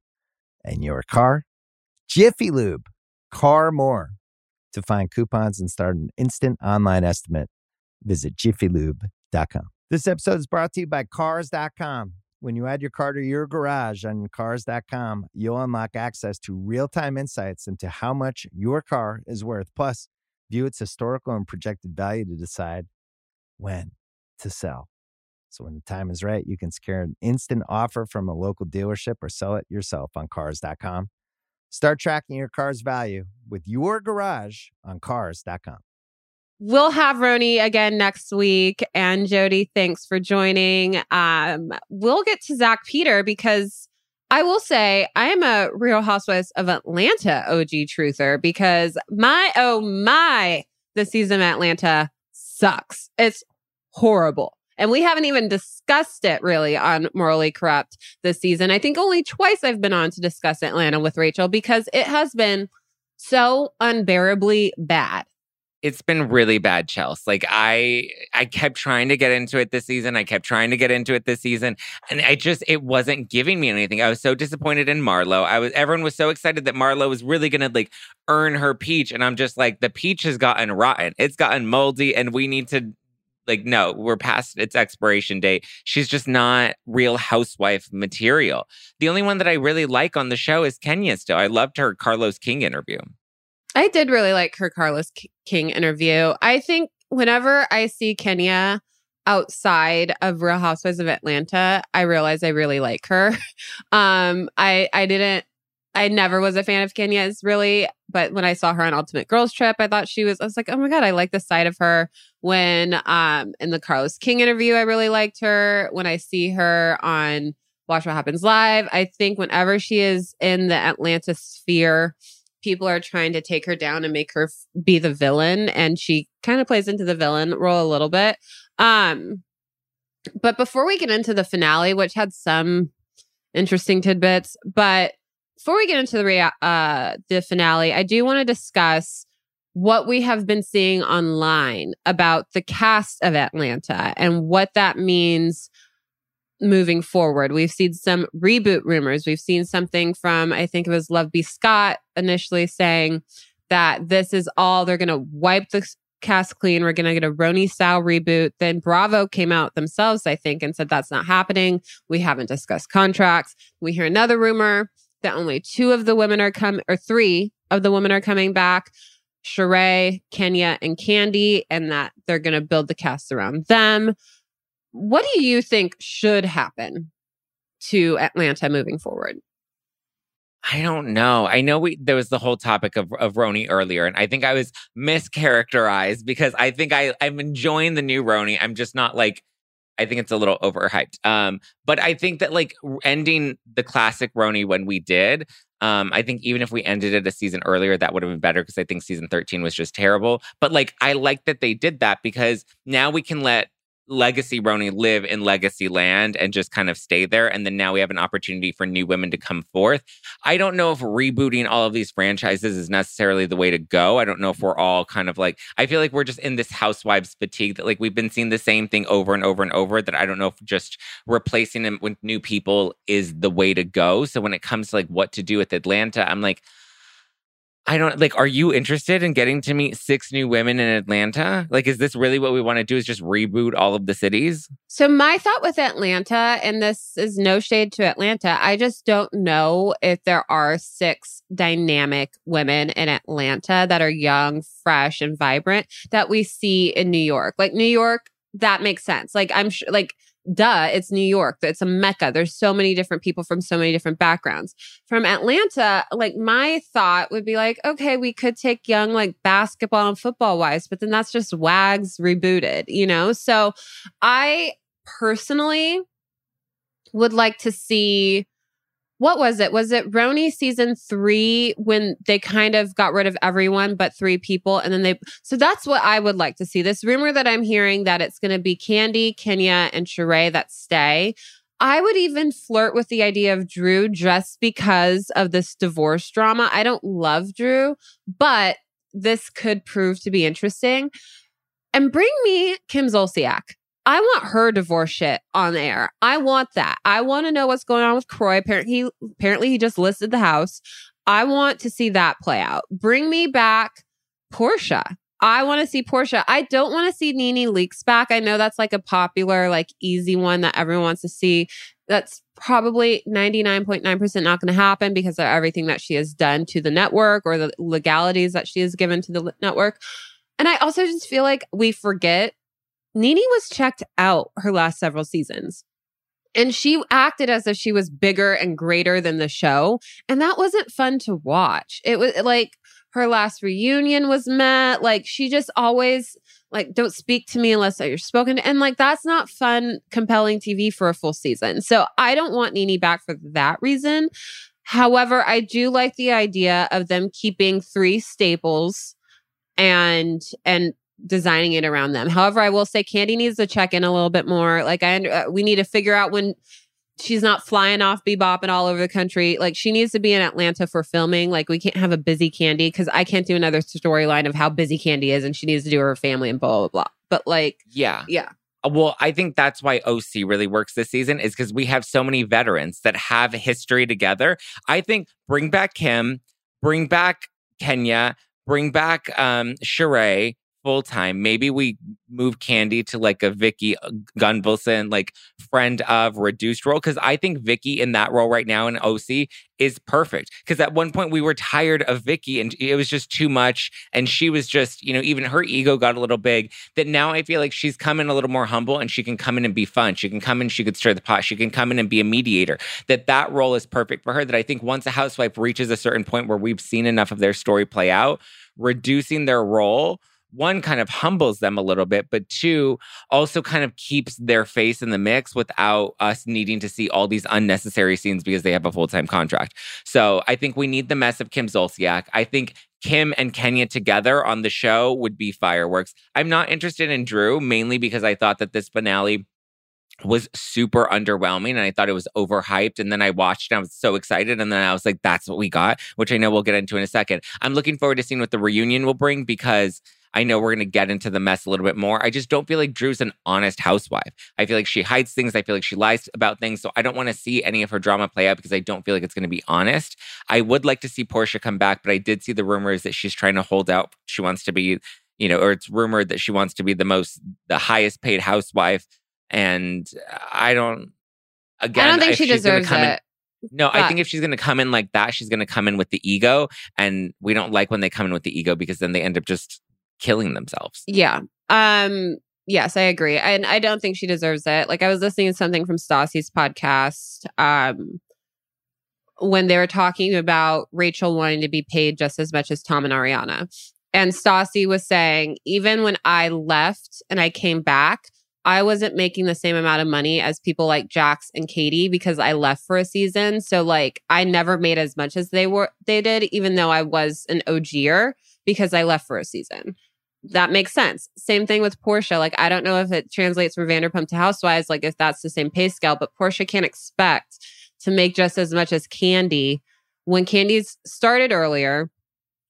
and your car. Jiffy Lube, car more. To find coupons and start an instant online estimate, visit jiffylube.com. This episode is brought to you by Cars.com. When you add your car to your garage on Cars.com, you'll unlock access to real time insights into how much your car is worth. Plus, view its historical and projected value to decide when to sell. So, when the time is right, you can secure an instant offer from a local dealership or sell it yourself on Cars.com. Start tracking your car's value with your garage on Cars.com. We'll have RHONY again next week. And Jodi, thanks for joining. Um, we'll get to Zack Peter because I will say I am a Real Housewives of Atlanta OG truther because my oh my, the season Atlanta sucks. It's horrible. And we haven't even discussed it really on Morally Corrupt this season. I think only twice I've been on to discuss Atlanta with Rachel because it has been so unbearably bad it's been really bad, Chelsea. Like I I kept trying to get into it this season. I kept trying to get into it this season. And I just it wasn't giving me anything. I was so disappointed in Marlo. I was everyone was so excited that Marlo was really gonna like earn her peach. And I'm just like, the peach has gotten rotten. It's gotten moldy, and we need to like no we're past its expiration date she's just not real housewife material the only one that i really like on the show is kenya still i loved her carlos king interview I did really like her Carlos King interview. I think whenever I see Kenya outside of Real Housewives of Atlanta, I realize I really like her. um, I I didn't I never was a fan of Kenya's really, but when I saw her on Ultimate Girls Trip, I thought she was I was like, "Oh my god, I like the side of her." When um in the Carlos King interview, I really liked her. When I see her on Watch What Happens Live, I think whenever she is in the Atlanta sphere, people are trying to take her down and make her f- be the villain and she kind of plays into the villain role a little bit um but before we get into the finale which had some interesting tidbits but before we get into the rea- uh the finale i do want to discuss what we have been seeing online about the cast of atlanta and what that means moving forward. We've seen some reboot rumors. We've seen something from, I think it was Love B. Scott initially saying that this is all, they're going to wipe the cast clean. We're going to get a RHONY style reboot. Then Bravo came out themselves, I think, and said that's not happening. We haven't discussed contracts. We hear another rumor that only two of the women are coming, or three of the women are coming back. Sheree, Kenya, and Kandi, and that they're going to build the cast around them. What do you think should happen to Atlanta moving forward? I don't know. I know we there was the whole topic of of RHONY earlier, and I think I was mischaracterized because I think I I'm enjoying the new RHONY. I'm just not like I think it's a little overhyped. Um, but I think that like ending the classic RHONY when we did, um, I think even if we ended it a season earlier, that would have been better because I think season 13 was just terrible. But like I like that they did that because now we can let legacy RHONY live in legacy land and just kind of stay there. And then now we have an opportunity for new women to come forth. I don't know if rebooting all of these franchises is necessarily the way to go. I don't know if we're all kind of like, I feel like we're just in this housewives fatigue that like we've been seeing the same thing over and over and over that I don't know if just replacing them with new people is the way to go. So when it comes to like what to do with Atlanta, I'm like, I don't like, are you interested in getting to meet six new women in Atlanta? Like, is this really what we want to do? Is just reboot all of the cities? So, my thought with Atlanta, and this is no shade to Atlanta, I just don't know if there are six dynamic women in Atlanta that are young, fresh, and vibrant that we see in New York. Like, New York, that makes sense. Like, I'm sure, like, duh, it's New York. It's a mecca. There's so many different people from so many different backgrounds. From Atlanta, like my thought would be like, okay, we could take young like basketball and football wise, but then that's just wags rebooted, you know? So I personally would like to see what was it? Was it RHONY season three when they kind of got rid of everyone but three people? And then they, so that's what I would like to see. This rumor that I'm hearing that it's going to be Kandi, Kenya, and Sheree that stay. I would even flirt with the idea of Drew just because of this divorce drama. I don't love Drew, but this could prove to be interesting. And bring me Kim Zolciak. I want her divorce shit on air. I want that. I want to know what's going on with Kroy. Apparently, he, apparently he just listed the house. I want to see that play out. Bring me back Porsha. I want to see Porsha. I don't want to see NeNe Leakes back. I know that's like a popular, like easy one that everyone wants to see. That's probably 99.9% not going to happen because of everything that she has done to the network or the legalities that she has given to the network. And I also just feel like we forget NeNe was checked out her last several seasons. And she acted as if she was bigger and greater than the show. And that wasn't fun to watch. It was like her last reunion was met. Like she just always like don't speak to me unless you're spoken to. And like that's not fun, compelling TV for a full season. So I don't want NeNe back for that reason. However, I do like the idea of them keeping three staples and and designing it around them. However, I will say Kandi needs to check in a little bit more. Like I, uh, we need to figure out when she's not flying off bebopping all over the country. Like she needs to be in Atlanta for filming. Like we can't have a busy Kandi because I can't do another storyline of how busy Kandi is and she needs to do her family and blah blah blah. But like, yeah, yeah. Uh, Well, I think that's why OC really works this season is because we have so many veterans that have history together. I think bring back Kim, bring back Kenya, bring back um Sheree full time. Maybe we move Kandi to like a Vicki uh, Gunvalson, like friend of reduced role. Cause I think Vicki in that role right now in OC is perfect. Cause at one point we were tired of Vicki and it was just too much. And she was just, you know, even her ego got a little big. That now I feel like she's come in a little more humble and she can come in and be fun. She can come in, she could stir the pot. She can come in and be a mediator. That that role is perfect for her. That I think once a housewife reaches a certain point where we've seen enough of their story play out, reducing their role one kind of humbles them a little bit, but two also kind of keeps their face in the mix without us needing to see all these unnecessary scenes because they have a full time contract. So I think we need the mess of Kim Zolciak. I think Kim and Kenya together on the show would be fireworks. I'm not interested in Drew mainly because I thought that this finale was super underwhelming and I thought it was overhyped. And then I watched and I was so excited. And then I was like, that's what we got, which I know we'll get into in a second. I'm looking forward to seeing what the reunion will bring because I know we're going to get into the mess a little bit more. I just don't feel like Drew's an honest housewife. I feel like she hides things. I feel like she lies about things. So I don't want to see any of her drama play out because I don't feel like it's going to be honest. I would like to see Porsha come back, but I did see the rumors that she's trying to hold out. She wants to be, you know, or it's rumored that she wants to be the most, the highest paid housewife. And I don't, again, I don't think she deserves come in- it. no, I think if she's going to come in like that, she's going to come in with the ego. And we don't like when they come in with the ego because then they end up just killing themselves. Yeah. Um yes, I agree. And I don't think she deserves it. Like I was listening to something from Stassi's podcast um when they were talking about Rachel wanting to be paid just as much as Tom and Ariana. And Stassi was saying, even when I left and I came back, I wasn't making the same amount of money as people like Jax and Katie because I left for a season. So like I never made as much as they were they did, even though I was an OGer because I left for a season. That makes sense. Same thing with Porsha. Like I don't know if it translates from Vanderpump to Housewives, like if that's the same pay scale, but Porsha can't expect to make just as much as Kandi when Kandi's started earlier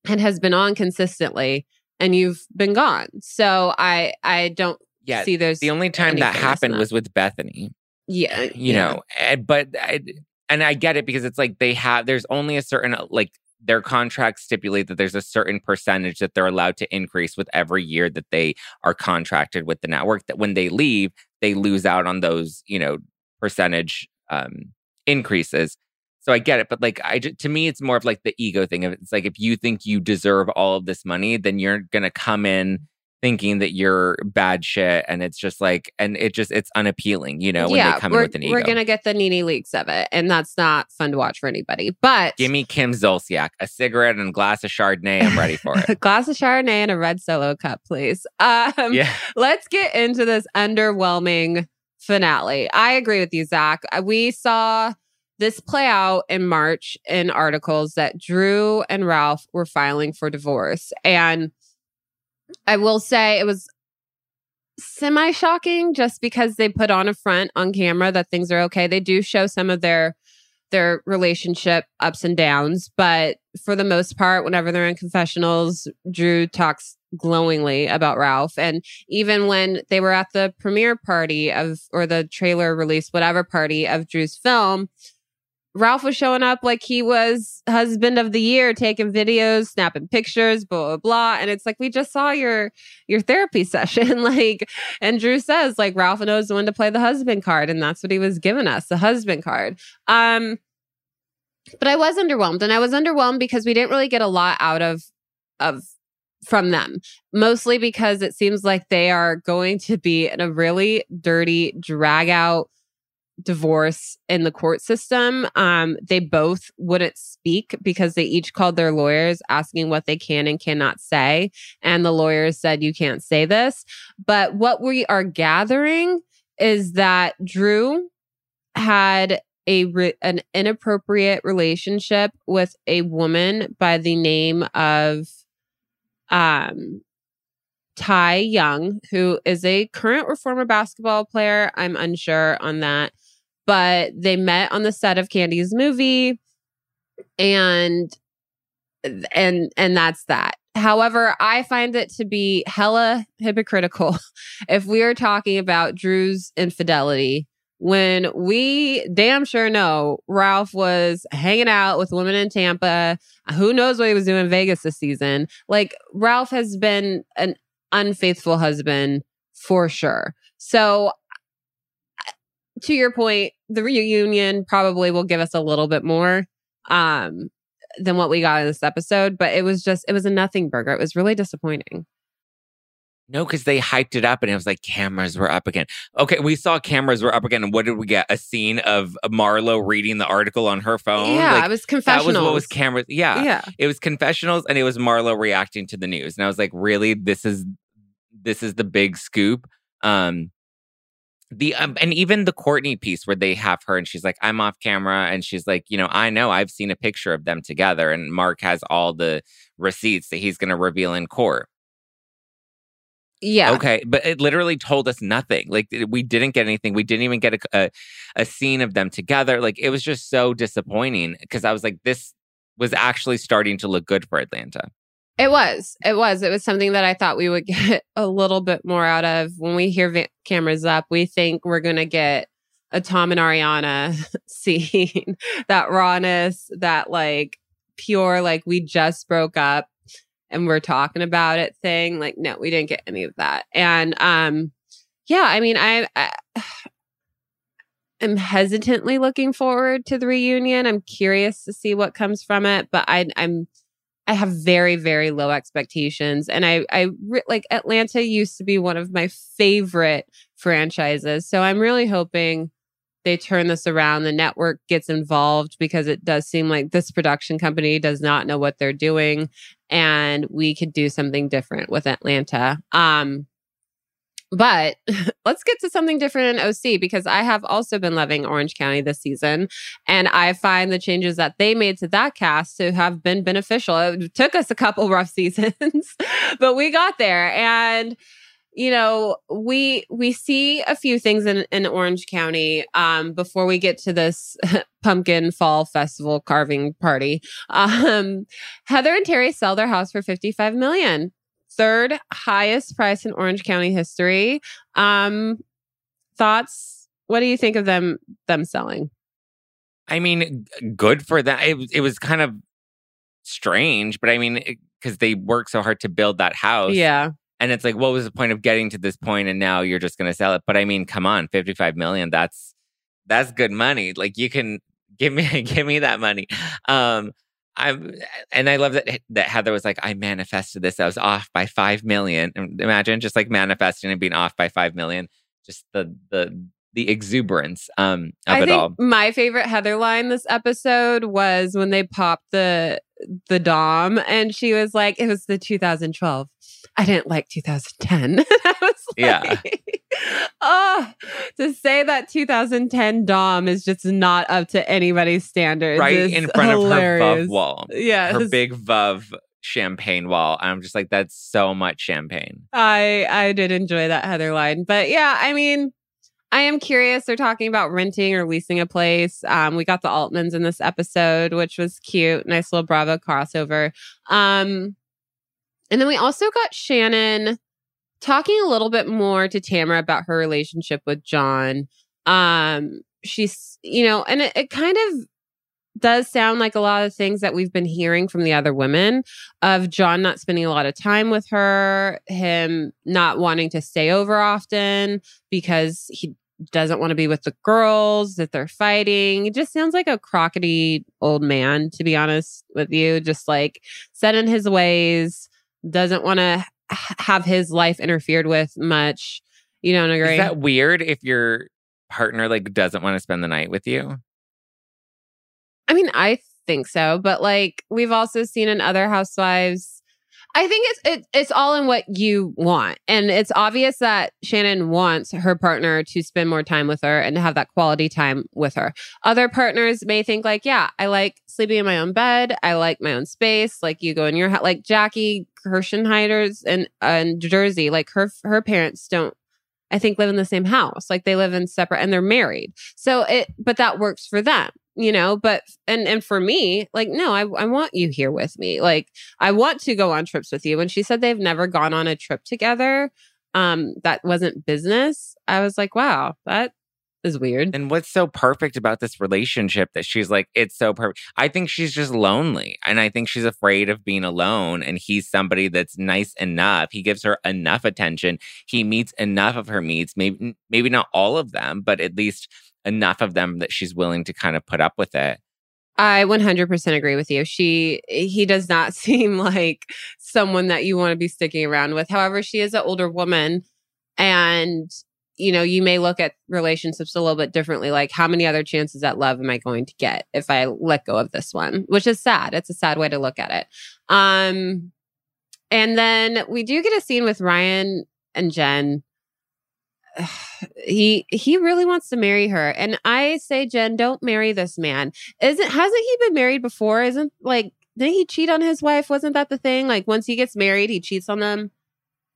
and has been on consistently and you've been gone. So I I don't Yeah. see there's The only time that anything else in happened was with Bethany, yeah, you know, and, but I, and I get it because it's like they have, there's only a certain, like, their contracts stipulate that there's a certain percentage that they're allowed to increase with every year that they are contracted with the network. That when they leave, they lose out on those, you know, percentage um, increases. So I get it, but like I, to me, it's more of like the ego thing. It's like if you think you deserve all of this money, then you're gonna come in thinking that you're bad shit, and it's just like, and it just it's unappealing, you know, when yeah, they come in we're, with an ego. we're gonna get the NeNe Leakes of it, and that's not fun to watch for anybody. But Give me Kim Zolciak, a cigarette and a glass of Chardonnay. I'm ready for it a glass of Chardonnay and a red solo cup, please. Um, yeah. let's get into this underwhelming finale. I agree with you, Zack. Uh, We saw this play out in March in articles that Drew and Ralph were filing for divorce. And I will say it was semi shocking just because they put on a front on camera that things are okay. They do show some of their their relationship ups and downs, but for the most part, whenever they're in confessionals, Drew talks glowingly about Ralph. And even when they were at the premiere party of or the trailer release, whatever party of Drew's film, Ralph was showing up like he was husband of the year, taking videos, snapping pictures, blah blah blah. And it's like we just saw your your therapy session, like. And Drew says like Ralph knows when to play the husband card, and that's what he was giving us, the husband card. Um, but I was underwhelmed, and I was underwhelmed because we didn't really get a lot out of of from them, mostly because it seems like they are going to be in a really dirty drag out divorce in the court system. Um, they both wouldn't speak because they each called their lawyers asking what they can and cannot say. And the lawyers said, You can't say this. But what we are gathering is that Drew had a re- an inappropriate relationship with a woman by the name of um Ty Young, who is a current or former basketball player. I'm unsure on that. But they met on the set of Kandi's movie and and and that's that. However, I find it to be hella hypocritical if we are talking about Drew's infidelity when we damn sure know Ralph was hanging out with women in Tampa. Who knows what he was doing in Vegas this season? Like, Ralph has been an unfaithful husband for sure. So, to your point, the reunion probably will give us a little bit more um, than what we got in this episode, but it was just, it was a nothing burger. It was really disappointing. No, because they hyped it up and it was like cameras were up again. Okay, we saw cameras were up again. And what did we get? A scene of Marlo reading the article on her phone. Yeah, like, it was confessionals. That was what was cameras. Yeah, Yeah. It was confessionals, and it was Marlo reacting to the news. And I was like, really, this is this is the big scoop. Um, the um, and even the Courtney piece where they have her and she's like, I'm off camera, and she's like, you know, I know I've seen a picture of them together, and Mark has all the receipts that he's going to reveal in court. Yeah. Okay, but it literally told us nothing. Like we didn't get anything. We didn't even get a a, a scene of them together. Like it was just so disappointing because I was like, this was actually starting to look good for Atlanta. It was. It was. It was something that I thought we would get a little bit more out of. When we hear va- cameras up, we think we're going to get a Tom and Ariana scene, that rawness, that like pure, like we just broke up and we're talking about it thing. Like, no, we didn't get any of that. And, um, yeah, I mean, I, I am hesitantly looking forward to the reunion. I'm curious to see what comes from it, but I, I'm, I have very, very low expectations. And I, I re- like Atlanta used to be one of my favorite franchises. So I'm really hoping they turn this around. The network gets involved because it does seem like this production company does not know what they're doing. And we could do something different with Atlanta. Um, but let's get to something different in OC because I have also been loving Orange County this season. And I find the changes that they made to that cast to have been beneficial. It took us a couple rough seasons, but we got there. And you know we we see a few things in, in orange county um before we get to this pumpkin fall festival carving party um heather and terry sell their house for 55 million third highest price in Orange County history. Um, thoughts? What do you think of them them selling? I mean, good for that. It, it was kind of strange, but I mean, because they worked so hard to build that house. Yeah. And it's like, what was the point of getting to this point and now you're just going to sell it? But I mean, come on, 55 million, that's that's good money. Like you can give me give me that money. Um I'm and I love that that Heather was like, I manifested this. I was off by five million. Imagine just like manifesting and being off by five million. Just the the the exuberance um of I it think all. my favorite Heather line this episode was when they popped the the dom and she was like, it was the 2012. I didn't like 2010. I was like, Yeah. oh, to say that 2010 dom is just not up to anybody's standards. right in front hilarious. of her Veuve wall. Yeah. Her big Veuve champagne wall. I'm just like, that's so much champagne. I I did enjoy that Heather line. But yeah, I mean, I am curious. They're talking about renting or leasing a place. Um, we got the Altmans in this episode, which was cute. Nice little Bravo crossover. Um, and then we also got Shannon talking a little bit more to Tamara about her relationship with John. Um, she's, you know, and it, it kind of does sound like a lot of things that we've been hearing from the other women of John not spending a lot of time with her, him not wanting to stay over often because he doesn't want to be with the girls, that they're fighting. It just sounds like a crockety old man, to be honest with you, just like set in his ways, doesn't want to have his life interfered with much. You don't agree? Is that weird if your partner like doesn't want to spend the night with you? I mean, I think so, but like we've also seen in other housewives, I think it's it, it's all in what you want, and it's obvious that Shannon wants her partner to spend more time with her and to have that quality time with her. Other partners may think like, yeah, I like sleeping in my own bed, I like my own space. Like you go in your house, like Jackie Kirschenheiter's and and uh, Jersey, like her her parents don't. I think live in the same house. Like they live in separate and they're married. So it, but that works for them you know but and and for me like no I, I want you here with me like i want to go on trips with you when she said they've never gone on a trip together um that wasn't business i was like wow that is weird And what's so perfect about this relationship that she's like, it's so perfect. I think she's just lonely. And I think she's afraid of being alone. And he's somebody that's nice enough. He gives her enough attention. He meets enough of her needs. Maybe maybe not all of them, but at least enough of them that she's willing to kind of put up with it. I 100% agree with you. She eh, he does not seem like someone that you want to be sticking around with. However, she is an older woman and you know, you may look at relationships a little bit differently like how many other chances at love am I going to get if I let go of this one, which is sad. It's a sad way to look at it. Um and then we do get a scene with Ryan and Jen. He he really wants to marry her. And i say jen don't marry this man. Isn't hasn't he been married before? Isn't like didn't he cheat on his wife? Wasn't that the thing? Like once he gets married he cheats on them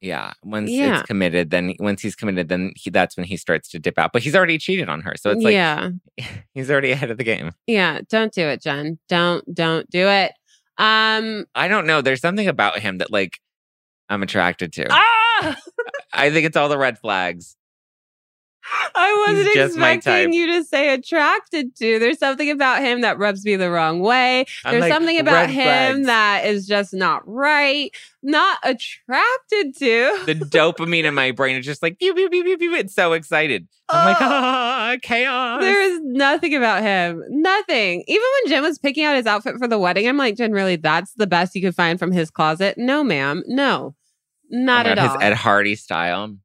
Yeah. Once Yeah. it's committed, then once he's committed, then he, that's when he starts to dip out. But he's already cheated on her. So it's like yeah he's already ahead of the game. yeah don't do it jen don't don't do it um I don't know. There's something about him that like I'm attracted to. ah I think it's all the red flags. I wasn't He's just my expecting you to say attracted to. There's something about him that rubs me the wrong way. I'm There's like, something about him flags. that is just not right. Not attracted to. The dopamine in my brain is just like pew pew pew pew pew. It's so excited. I'm like, Oh. ah, chaos. There is nothing about him. Nothing. Even when Jen was picking out his outfit for the wedding, I'm like, Jen, really, that's the best you could find from his closet? No, ma'am. No. Not About at his all. His Ed Hardy style.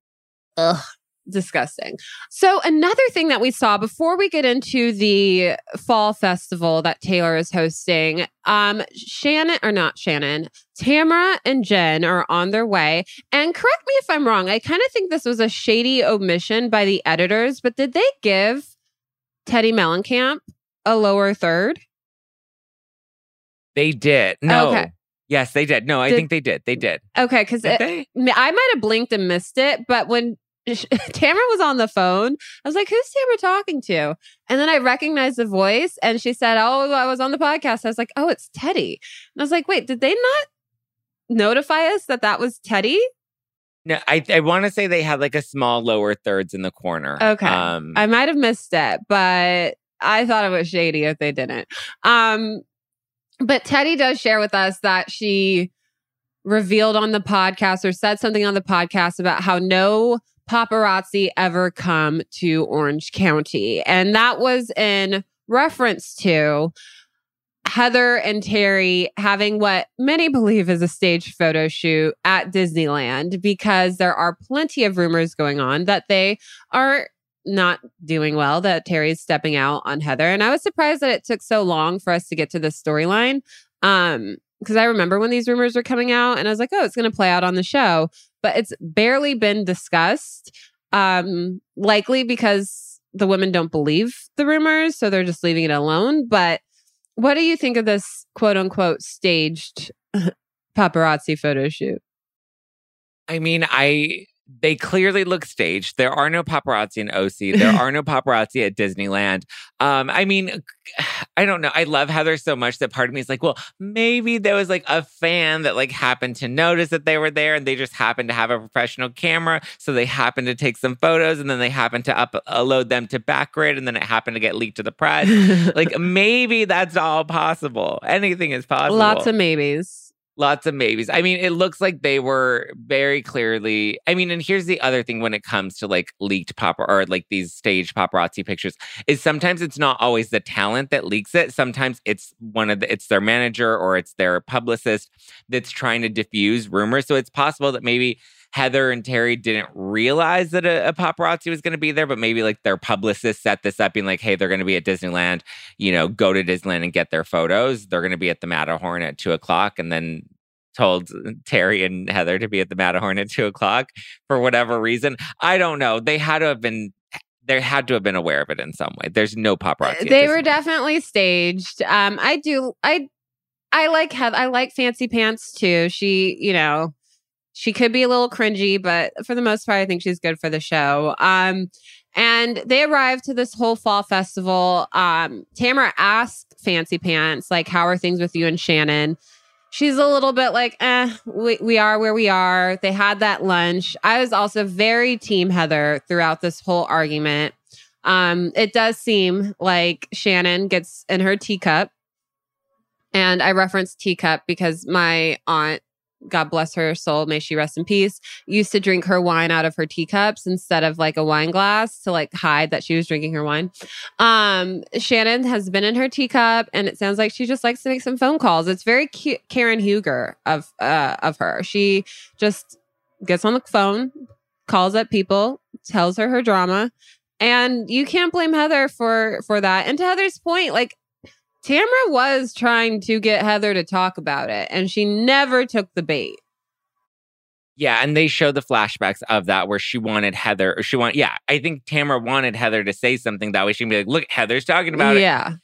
Ugh, disgusting. So, another thing that we saw before we get into the fall festival that Taylor is hosting, um, Shannon, or not Shannon, Tamara and Jen are on their way. And correct me if I'm wrong, I kind of think this was a shady omission by the editors, but did they give Teddi Mellencamp a lower third? They did. No. Okay. Yes, they did. No, I Did- think they did. They did. Okay, because? I might have blinked and missed it, but when Tamara was on the phone, I was like, "Who's Tamara talking to?" And then I recognized the voice, and she said, "Oh, I was on the podcast." I was like, "Oh, it's Teddi." And I was like, "Wait, did they not notify us that that was Teddi?" No, I I want to say they had like a small lower thirds in the corner. Okay. Um, I might have missed it, but I thought it was shady if they didn't. Um, but Teddi does share with us that she revealed on the podcast or said something on the podcast about how no paparazzi ever come to Orange County. And that was in reference to Heather and Terry having what many believe is a staged photo shoot at Disneyland because there are plenty of rumors going on that they are not doing well, that Terry's stepping out on Heather. And I was surprised that it took so long for us to get to this storyline. Um, because I remember when these rumors were coming out and I was like, oh, it's going to play out on the show, but it's barely been discussed. Um, likely because the women don't believe the rumors, so they're just leaving it alone. But what do you think of this quote unquote staged paparazzi photo shoot? I mean, I they clearly look staged. There are no paparazzi in OC. There are no paparazzi at Disneyland. Um, I mean, I don't know. I love Heather so much that part of me is like, well, maybe there was like a fan that like happened to notice that they were there and they just happened to have a professional camera. So they happened to take some photos and then they happened to upload them to Backgrid and then it happened to get leaked to the press. like maybe that's all possible. Anything is possible. Lots of maybes. Lots of maybes. I mean, it looks like they were very clearly. I mean, and here's the other thing when it comes to like leaked pop or like these staged paparazzi pictures is sometimes it's not always the talent that leaks it. Sometimes it's one of the, it's their manager or it's their publicist that's trying to diffuse rumors. So it's possible that maybe Heather and Terry didn't realize that a, a paparazzi was going to be there, but maybe like their publicist set this up being like, hey, they're going to be at Disneyland, you know, go to Disneyland and get their photos. They're going to be at the Matterhorn at two o'clock. And then told Terry and Heather to be at the Matterhorn at two o'clock for whatever reason. I don't know. They had to have been they had to have been aware of it in some way. There's no paparazzi. They were definitely staged. Um, I do I I like Heather. I like Fancy Pants too. She, you know, she could be a little cringy, but for the most part, I think she's good for the show. Um, and they arrived to this whole fall festival. Um, Tamara asked Fancy Pants, like, how are things with you and Shannon? She's a little bit like, eh, we, we are where we are. They had that lunch. I was also very team Heather throughout this whole argument. Um, it does seem like Shannon gets in her teacup. And I reference teacup because my aunt God bless her soul, may she rest in peace, used to drink her wine out of her teacups instead of like a wine glass to like hide that she was drinking her wine. Um, Shannon has been in her teacup and it sounds like she just likes to make some phone calls. It's very cute, Karen Huger of uh of her. She just gets on the phone, calls up people, tells her her drama, and you can't blame Heather for for that. And to Heather's point, like Tamara was trying to get Heather to talk about it, and she never took the bait. Yeah, and they show the flashbacks of that where she wanted Heather, or she want, yeah, I think Tamara wanted Heather to say something that way. She'd be like, "Look, Heather's talking about it." Yeah,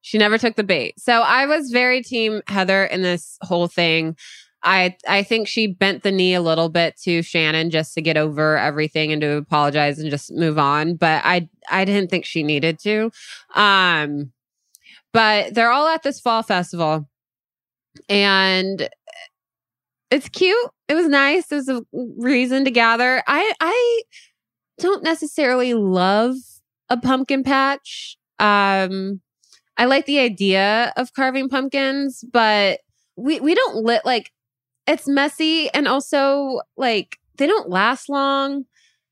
she never took the bait. So I was very team Heather in this whole thing. I I think she bent the knee a little bit to Shannon just to get over everything and to apologize and just move on. But I I didn't think she needed to. Um but they're all at this fall festival and it's cute. It was nice. There's a reason to gather. I I don't necessarily love a pumpkin patch. Um I like the idea of carving pumpkins, but we we don't lit like it's messy and also like they don't last long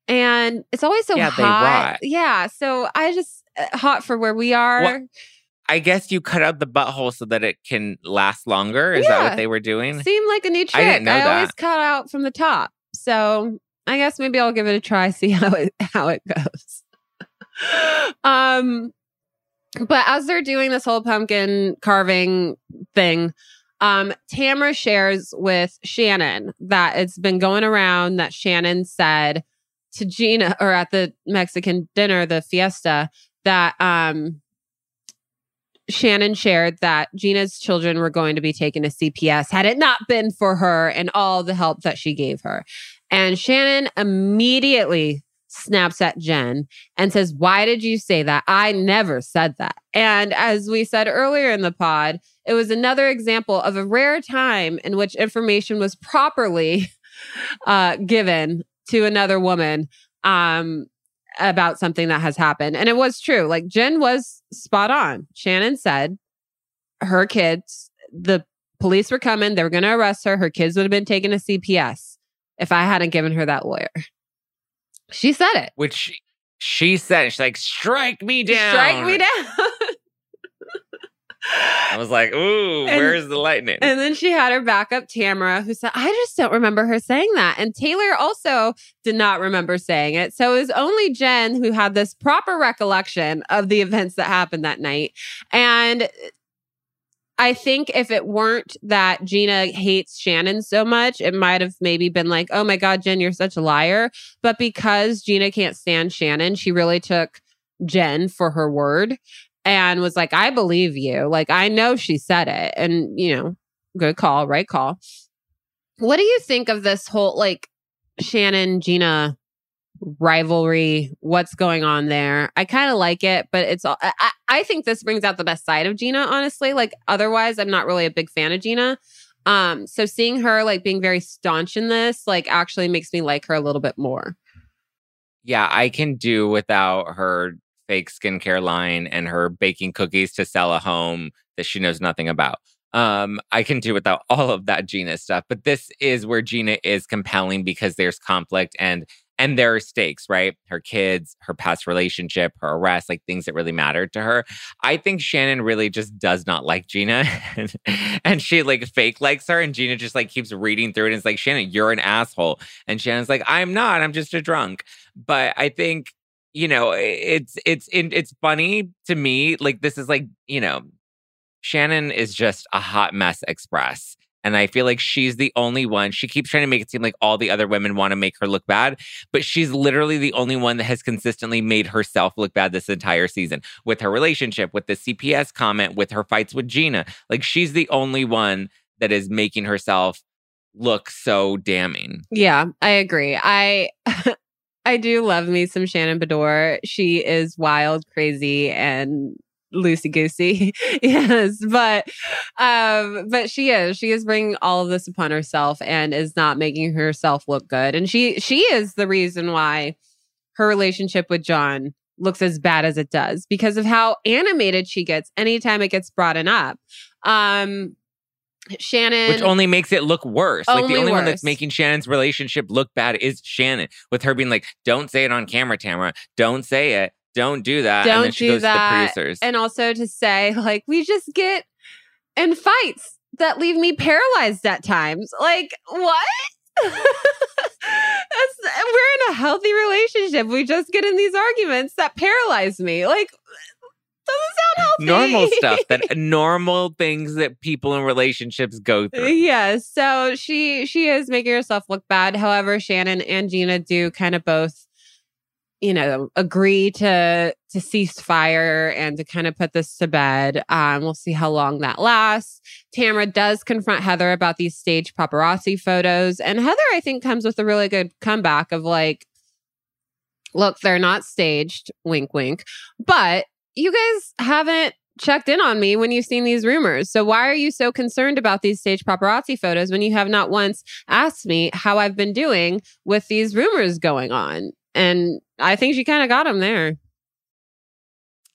and it's always so yeah, hot. Yeah, so I just uh, hot for where we are. What? I guess you cut out the butthole so that it can last longer. Is yeah. that what they were doing? Seemed like a new trick. I, didn't know I that. always cut out from the top. So I guess maybe I'll give it a try, see how it how it goes. um but as they're doing this whole pumpkin carving thing, um, Tamara shares with Shannon that it's been going around that Shannon said to Gina or at the Mexican dinner, the fiesta, that um Shannon shared that Gina's children were going to be taken to CPS had it not been for her and all the help that she gave her. And Shannon immediately snaps at Jen and says, Why did you say that? I never said that. And as we said earlier in the pod, it was another example of a rare time in which information was properly uh, given to another woman. Um, about something that has happened. And it was true. Like Jen was spot on. Shannon said her kids, the police were coming, they were going to arrest her. Her kids would have been taken to CPS if I hadn't given her that lawyer. She said it. Which she, she said, she's like, strike me down. Strike me down. I was like, ooh, and, where's the lightning? And then she had her backup Tamara, who said, I just don't remember her saying that. And Taylor also did not remember saying it. So it was only Jen who had this proper recollection of the events that happened that night. And I think if it weren't that Gina hates Shannon so much, it might have maybe been like, oh my God, Jen, you're such a liar. But because Gina can't stand Shannon, she really took Jen for her word and was like, I believe you. Like, I know she said it. And, you know, good call, right call. What do you think of this whole like Shannon Gina rivalry? What's going on there? I kind of like it, but it's all, I, I think this brings out the best side of Gina, honestly. Like, otherwise, I'm not really a big fan of Gina. Um, so seeing her like being very staunch in this, like, actually makes me like her a little bit more. Yeah, I can do without her fake skincare line and her baking cookies to sell a home that she knows nothing about. Um, I can do without all of that Gina stuff, but this is where Gina is compelling because there's conflict and and there are stakes, right? Her kids, her past relationship, her arrest, like things that really mattered to her. I think Shannon really just does not like Gina and, she like fake likes her. And Gina just like keeps reading through it and it's like, Shannon, you're an asshole. And Shannon's like, I'm not, I'm just a drunk. But I think you know, it's it's it's funny to me. Like this is like you know, Shannon is just a hot mess express, And I feel like she's the only one. She keeps trying to make it seem like all the other women want to make her look bad, but she's literally the only one that has consistently made herself look bad this entire season with her relationship, with the CPS comment, with her fights with Gina. Like she's the only one that is making herself look so damning. Yeah, I agree. I I do love me some Shannon Beador. She is wild, crazy, and loosey goosey. yes, but um, but she is. She is bringing all of this upon herself and is not making herself look good. And she she is the reason why her relationship with John looks as bad as it does because of how animated she gets anytime it gets brought up. Um Shannon. Which only makes it look worse. Only like the only worse. one that's making Shannon's relationship look bad is Shannon, with her being like, don't say it on camera, Tamara. Don't say it. Don't do that. Don't and then she do goes that. to the producers. And also to say, like, we just get in fights that leave me paralyzed at times. Like, what? That's, we're in a healthy relationship. We just get in these arguments that paralyze me. Like, doesn't sound healthy. Normal stuff that normal things that people in relationships go through. Yeah. So she she is making herself look bad. However, Shannon and Gina do kind of both, you know, agree to to cease fire and to kind of put this to bed. Um, we'll see how long that lasts. Tamara does confront Heather about these stage paparazzi photos, and Heather, I think, comes with a really good comeback of like, look, they're not staged, wink, wink, but you guys haven't checked in on me when you've seen these rumors. So why are you so concerned about these stage paparazzi photos when you have not once asked me how I've been doing with these rumors going on? And I think she kind of got them there.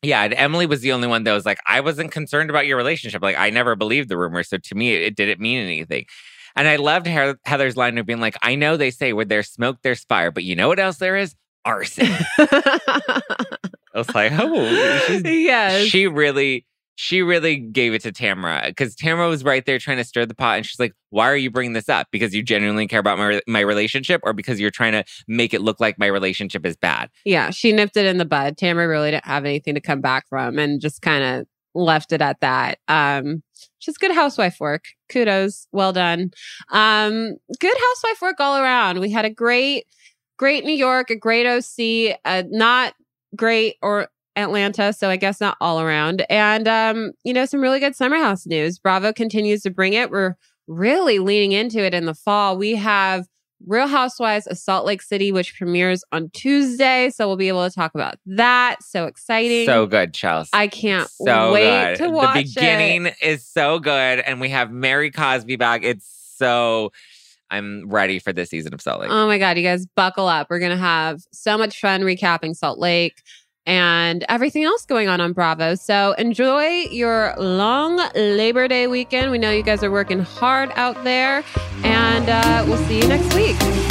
Yeah, and Emily was the only one that was like, I wasn't concerned about your relationship. Like, I never believed the rumors. So to me, it didn't mean anything. And I loved Heather's line of being like, I know they say where there's smoke, there's fire, but you know what else there is? Arson. I was like, oh, yes. She really, she really gave it to Tamara because Tamara was right there trying to stir the pot, and she's like, "Why are you bringing this up? Because you genuinely care about my my relationship, or because you're trying to make it look like my relationship is bad?" Yeah, she nipped it in the bud. Tamara really didn't have anything to come back from, and just kind of left it at that. Um, just good housewife work. Kudos, well done. Um, good housewife work all around. We had a great, great New York, a great OC, uh, not great or Atlanta, so I guess not all around. And um, you know, some really good summer house news. Bravo continues to bring it. We're really leaning into it in the fall. We have Real Housewives of Salt Lake City, which premieres on Tuesday. So we'll be able to talk about that. So exciting. So good, Chelsea. I can't so wait good. to watch The beginning it. is so good. And we have Mary Cosby back. It's so I'm ready for this season of Salt Lake. Oh my God, you guys buckle up. We're going to have so much fun recapping Salt Lake and everything else going on on Bravo. So enjoy your long Labor Day weekend. We know you guys are working hard out there, and uh, we'll see you next week.